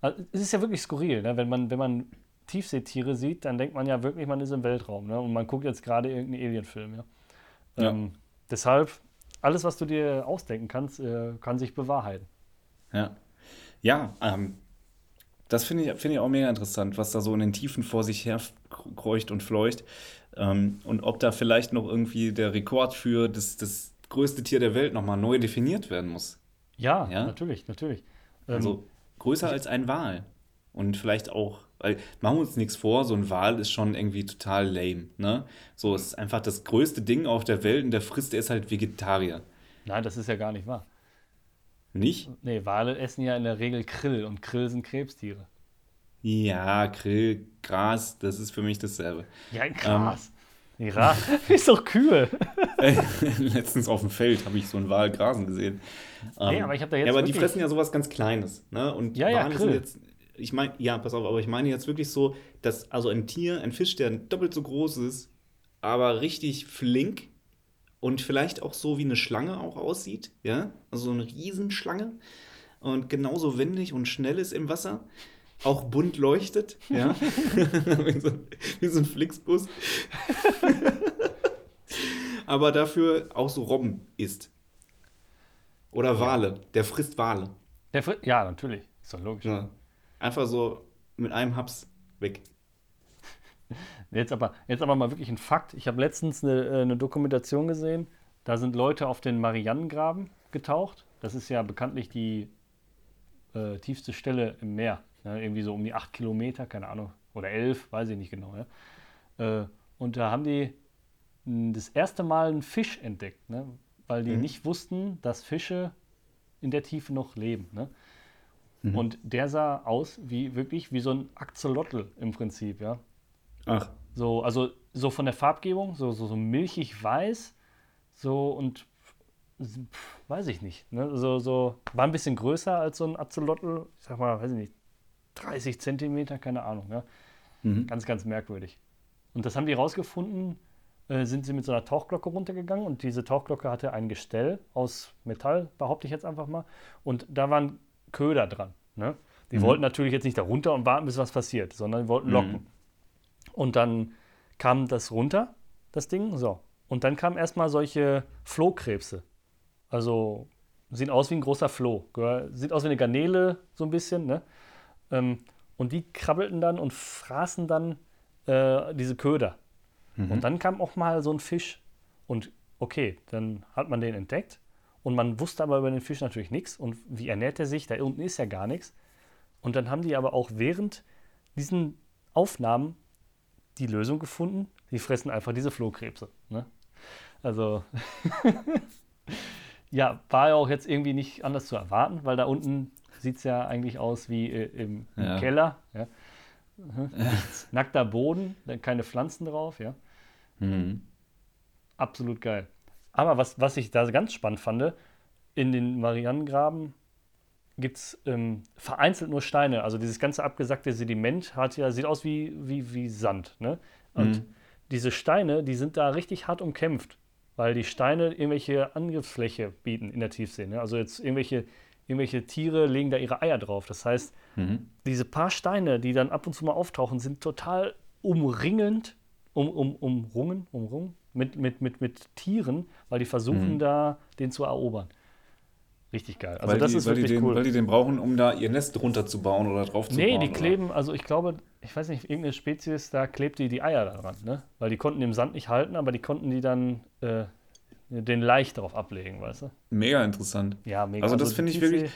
Also, es ist ja wirklich skurril, ne? wenn, man, wenn man Tiefseetiere sieht, dann denkt man ja wirklich, man ist im Weltraum. Ne? Und man guckt jetzt gerade irgendeinen Alien-Film. Ja? Ja. Ähm, deshalb, alles, was du dir ausdenken kannst, äh, kann sich bewahrheiten. Ja. Ja, ähm, das finde ich, finde ich auch mega interessant, was da so in den Tiefen vor sich her kreucht und fleucht. Ähm, und ob da vielleicht noch irgendwie der Rekord für das, das größte Tier der Welt nochmal neu definiert werden muss. Ja, Ja? natürlich, natürlich. Ähm, Also größer als ein Wal. Und vielleicht auch, weil machen wir uns nichts vor, so ein Wal ist schon irgendwie total lame. Ne? So, es ist einfach das größte Ding auf der Welt und der frisst, der ist halt Vegetarier. nein, das ist ja gar nicht wahr. Nicht? Nee, Wale essen ja in der Regel Krill und Krill sind Krebstiere. Ja, Grill, Gras, das ist für mich dasselbe. Ja, krass. Nee, Ra ist doch kühl. Letztens auf dem Feld habe ich so einen Wal grasen gesehen. Nee, Ähm, aber ich habe da jetzt ja, aber die fressen ja sowas ganz Kleines. Ne? Und Ja, ja, Wale sind Krill. jetzt, ich meine, ja, pass auf, aber ich meine jetzt wirklich so, dass also ein Tier, ein Fisch, der doppelt so groß ist, aber richtig flink und vielleicht auch so wie eine Schlange auch aussieht, ja, also so eine Riesenschlange und genauso wendig und schnell ist im Wasser, auch bunt leuchtet, ja, wie, so, wie so ein Flixbus, aber dafür auch so Robben isst. Oder Wale, der frisst Wale. Der Fri- ja, natürlich. Ist doch logisch. Ja. Einfach so mit einem Haps weg. Jetzt aber, jetzt aber mal wirklich ein Fakt. Ich habe letztens eine, äh, eine Dokumentation gesehen. Da sind Leute auf den Marianengraben getaucht. Das ist ja bekanntlich die äh, tiefste Stelle im Meer. Ne? Irgendwie so um die acht Kilometer, keine Ahnung. Oder elf, weiß ich nicht genau. Ja? Äh, und da haben die das erste Mal einen Fisch entdeckt, ne? weil die Mhm. nicht wussten, dass Fische in der Tiefe noch leben. Ne? Mhm. Und der sah aus wie wirklich wie so ein Axolotl im Prinzip, ja. Ach, So, also so von der Farbgebung, so, so, so milchig weiß, so und pf, weiß ich nicht. Ne? So, so, war ein bisschen größer als so ein Axolotl, ich sag mal, weiß ich nicht, 30 Zentimeter, keine Ahnung. Ja? Mhm. Ganz, ganz merkwürdig. Und das haben die rausgefunden, äh, sind sie mit so einer Tauchglocke runtergegangen und diese Tauchglocke hatte ein Gestell aus Metall, behaupte ich jetzt einfach mal, und da waren Köder dran. Ne? Die Mhm. wollten natürlich jetzt nicht da runter und warten, bis was passiert, sondern die wollten Mhm. Und dann kam das runter, das Ding. So. Und dann kamen erstmal solche Flohkrebse. Also sehen aus wie ein großer Floh. Sieht aus wie eine Garnele, so ein bisschen. Ne? Ähm, und die krabbelten dann und fraßen dann äh, diese Köder. Mhm. Und dann kam auch mal so ein Fisch. Und okay, dann hat man den entdeckt. Und man wusste aber über den Fisch natürlich nichts. Und wie ernährt er sich? Da unten ist ja gar nichts. Und dann haben die aber auch während diesen Aufnahmen die Lösung gefunden. Die fressen einfach diese Flohkrebse. Ne? Also, ja, war ja auch jetzt irgendwie nicht anders zu erwarten, weil da unten sieht es ja eigentlich aus wie äh, im, im ja. Keller. Ja? Nackter Boden, keine Pflanzen drauf. Ja? Mhm. Absolut geil. Aber was, was ich da ganz spannend fand, in den Marianengraben gibt es ähm, vereinzelt nur Steine. Also dieses ganze abgesackte Sediment hat ja, sieht aus wie, wie, wie Sand. Ne? Und mhm. diese Steine, die sind da richtig hart umkämpft, weil die Steine irgendwelche Angriffsfläche bieten in der Tiefsee. Ne? Also jetzt irgendwelche, irgendwelche Tiere legen da ihre Eier drauf. Das heißt, mhm. diese paar Steine, die dann ab und zu mal auftauchen, sind total umringend, um, um, umrungen, umrungen mit, mit, mit, mit Tieren, weil die versuchen mhm. da den zu erobern. Richtig geil. Also weil das die, ist wirklich den, cool. Weil die den brauchen, um da ihr Nest runterzubauen oder drauf zu nee, bauen. Nee, die kleben, oder? also ich glaube, ich weiß nicht, irgendeine Spezies, da klebt die die Eier daran, ne? Weil die konnten den Sand nicht halten, aber die konnten die dann äh, den leicht darauf ablegen, weißt du? Mega interessant. Ja, mega. Also das also finde ich wirklich.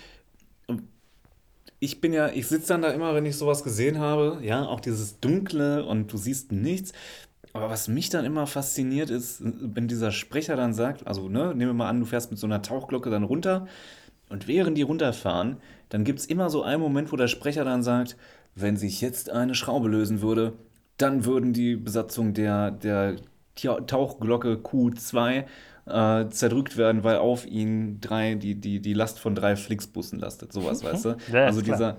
Ich bin ja, ich sitze dann da immer, wenn ich sowas gesehen habe, ja, auch dieses Dunkle und du siehst nichts. Aber was mich dann immer fasziniert ist, wenn dieser Sprecher dann sagt, also ne, nehmen wir mal an, du fährst mit so einer Tauchglocke dann runter und während die runterfahren, dann gibt es immer so einen Moment, wo der Sprecher dann sagt, wenn sich jetzt eine Schraube lösen würde, dann würden die Besatzung der, der Tauchglocke Q2 äh, zerdrückt werden, weil auf ihnen drei, die, die, die Last von drei Flixbussen lastet. Sowas, weißt du? Ja, also dieser,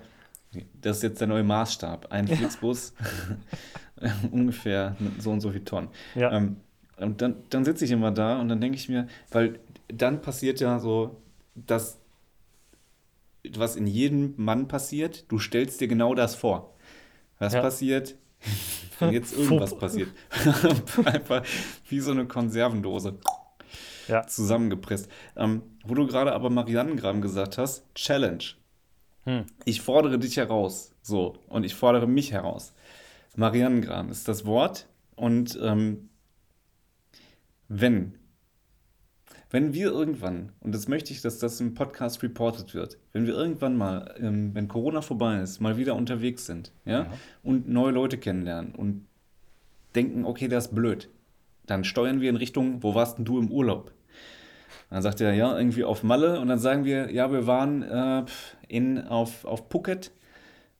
das ist jetzt der neue Maßstab. Ein Flixbus ungefähr so und so viel Tonnen. Ja. Ähm, und dann, dann sitze ich immer da und dann denke ich mir, weil dann passiert ja so, dass was in jedem Mann passiert, du stellst dir genau das vor. Was ja. passiert, wenn jetzt irgendwas passiert? Einfach wie so eine Konservendose ja. zusammengepresst. Ähm, wo du gerade aber Marianengraben gesagt hast, Challenge. Hm. Ich fordere dich heraus. So. Und ich fordere mich heraus. Marianengraben ist das Wort. Und ähm, wenn, wenn wir irgendwann, und das möchte ich, dass das im Podcast reported wird, wenn wir irgendwann mal, ähm, wenn Corona vorbei ist, mal wieder unterwegs sind, ja, ja, und neue Leute kennenlernen und denken, okay, das ist blöd, dann steuern wir in Richtung, wo warst denn du im Urlaub? Dann sagt er, ja, irgendwie auf Malle. Und dann sagen wir, ja, wir waren äh, in, auf, auf Phuket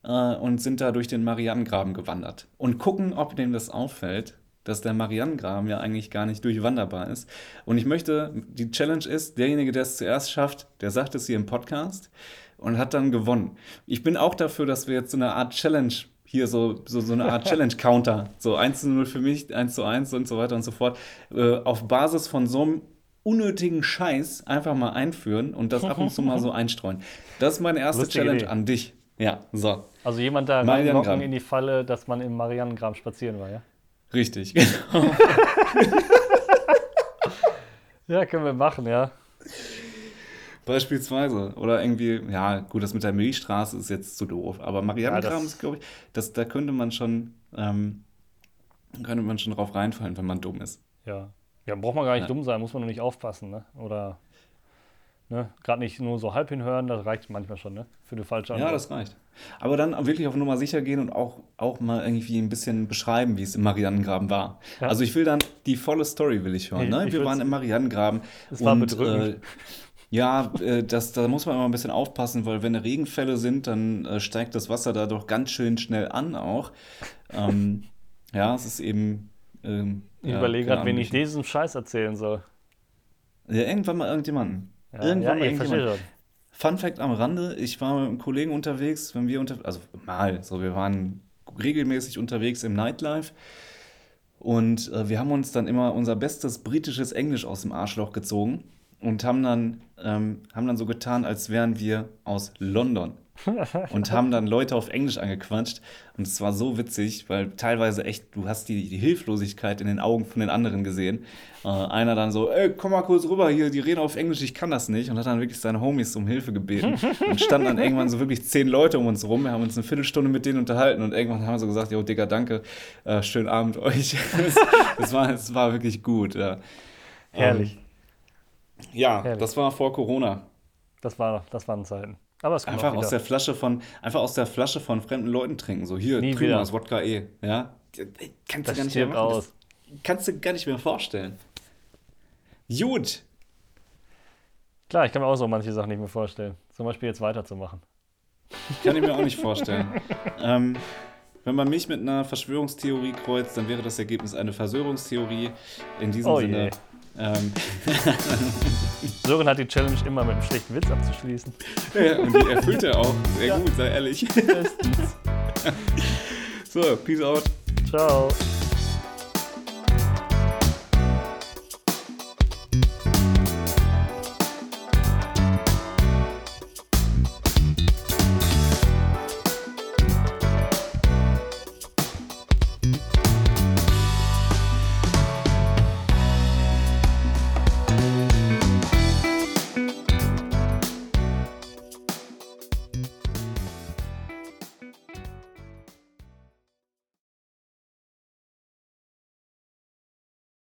äh, und sind da durch den Marianengraben gewandert. Und gucken, ob dem das auffällt, dass der Marianengraben ja eigentlich gar nicht durchwanderbar ist. Und ich möchte, die Challenge ist, derjenige, der es zuerst schafft, der sagt es hier im Podcast und hat dann gewonnen. Ich bin auch dafür, dass wir jetzt so eine Art Challenge hier so, so, so eine Art Challenge-Counter, so 1 zu 0 für mich, 1 zu 1 und so weiter und so fort, äh, auf Basis von so einem unnötigen Scheiß einfach mal einführen und das ab und zu mal so einstreuen. Das ist meine erste Lustige Challenge Idee. an dich. Ja, so. Also jemand da reinlocken in die Falle, dass man im Marianengraben spazieren war, ja? Richtig, genau. ja, können wir machen, ja. Beispielsweise. Oder irgendwie, ja, gut, das mit der Milchstraße ist jetzt zu doof. Aber Marianengraben ja, ist, glaube ich, das, da könnte man schon, ähm, könnte man schon drauf reinfallen, wenn man dumm ist. Ja. Ja, braucht man gar nicht ja. dumm sein, muss man nur nicht aufpassen, ne? Oder Ne? Gerade nicht nur so halb hinhören, das reicht manchmal schon, ne? Für eine falsche Antwort. Ja, das reicht. Aber dann wirklich auf Nummer sicher gehen und auch, auch mal irgendwie ein bisschen beschreiben, wie es im Marianengraben war. Ja. Also ich will dann die volle Story will ich hören. Ne? Wir waren im Marianengraben. Es war bedrückend. Äh, ja, äh, das, da muss man immer ein bisschen aufpassen, weil wenn Regenfälle sind, dann äh, steigt das Wasser da doch ganz schön schnell an auch. Ähm, ja, es ist eben. Ähm, ich ja, überlege gerade, wen ich diesen Scheiß erzählen soll. Ja, irgendwann mal irgendjemanden. Ja, Irgendwann ja, mal irgendjemand. Fun Fact am Rande: Ich war mit einem Kollegen unterwegs, wenn wir unter, also mal, so wir waren regelmäßig unterwegs im Nightlife und äh, wir haben uns dann immer unser bestes britisches Englisch aus dem Arschloch gezogen und haben dann, ähm, haben dann so getan, als wären wir aus London. Und haben dann Leute auf Englisch angequatscht. Und es war so witzig, weil teilweise echt, du hast die, die Hilflosigkeit in den Augen von den anderen gesehen. Äh, einer dann so, ey, komm mal kurz rüber hier, die reden auf Englisch, ich kann das nicht. Und hat dann wirklich seine Homies um Hilfe gebeten. Und standen dann irgendwann so wirklich zehn Leute um uns rum. Wir haben uns eine Viertelstunde mit denen unterhalten und irgendwann haben wir so gesagt, jo, Digga, danke, äh, schönen Abend euch. das, war, war wirklich gut. Ja. Herrlich. Ähm, ja, Herrlich. das war vor Corona. Das, war, das waren Zeiten. Aber es kommt Einfach aus der Flasche von, einfach aus der Flasche von fremden Leuten trinken. So, hier, Nie trink mal das Wodka E. Ja? Kannst Das du gar nicht mehr machen. aus. Das kannst du gar nicht mehr vorstellen. Gut. Klar, ich kann mir auch so manche Sachen nicht mehr vorstellen. Zum Beispiel jetzt weiterzumachen. Kann ich mir auch nicht vorstellen. ähm, wenn man mich mit einer Verschwörungstheorie kreuzt, dann wäre das Ergebnis eine Versöhnungstheorie. In diesem Oh Sinne. je. Ähm, Sören hat die Challenge immer mit einem schlechten Witz abzuschließen. ja, und die erfüllt er auch. Sehr Ja. gut, sei ehrlich. Bestens. so, peace out. Ciao.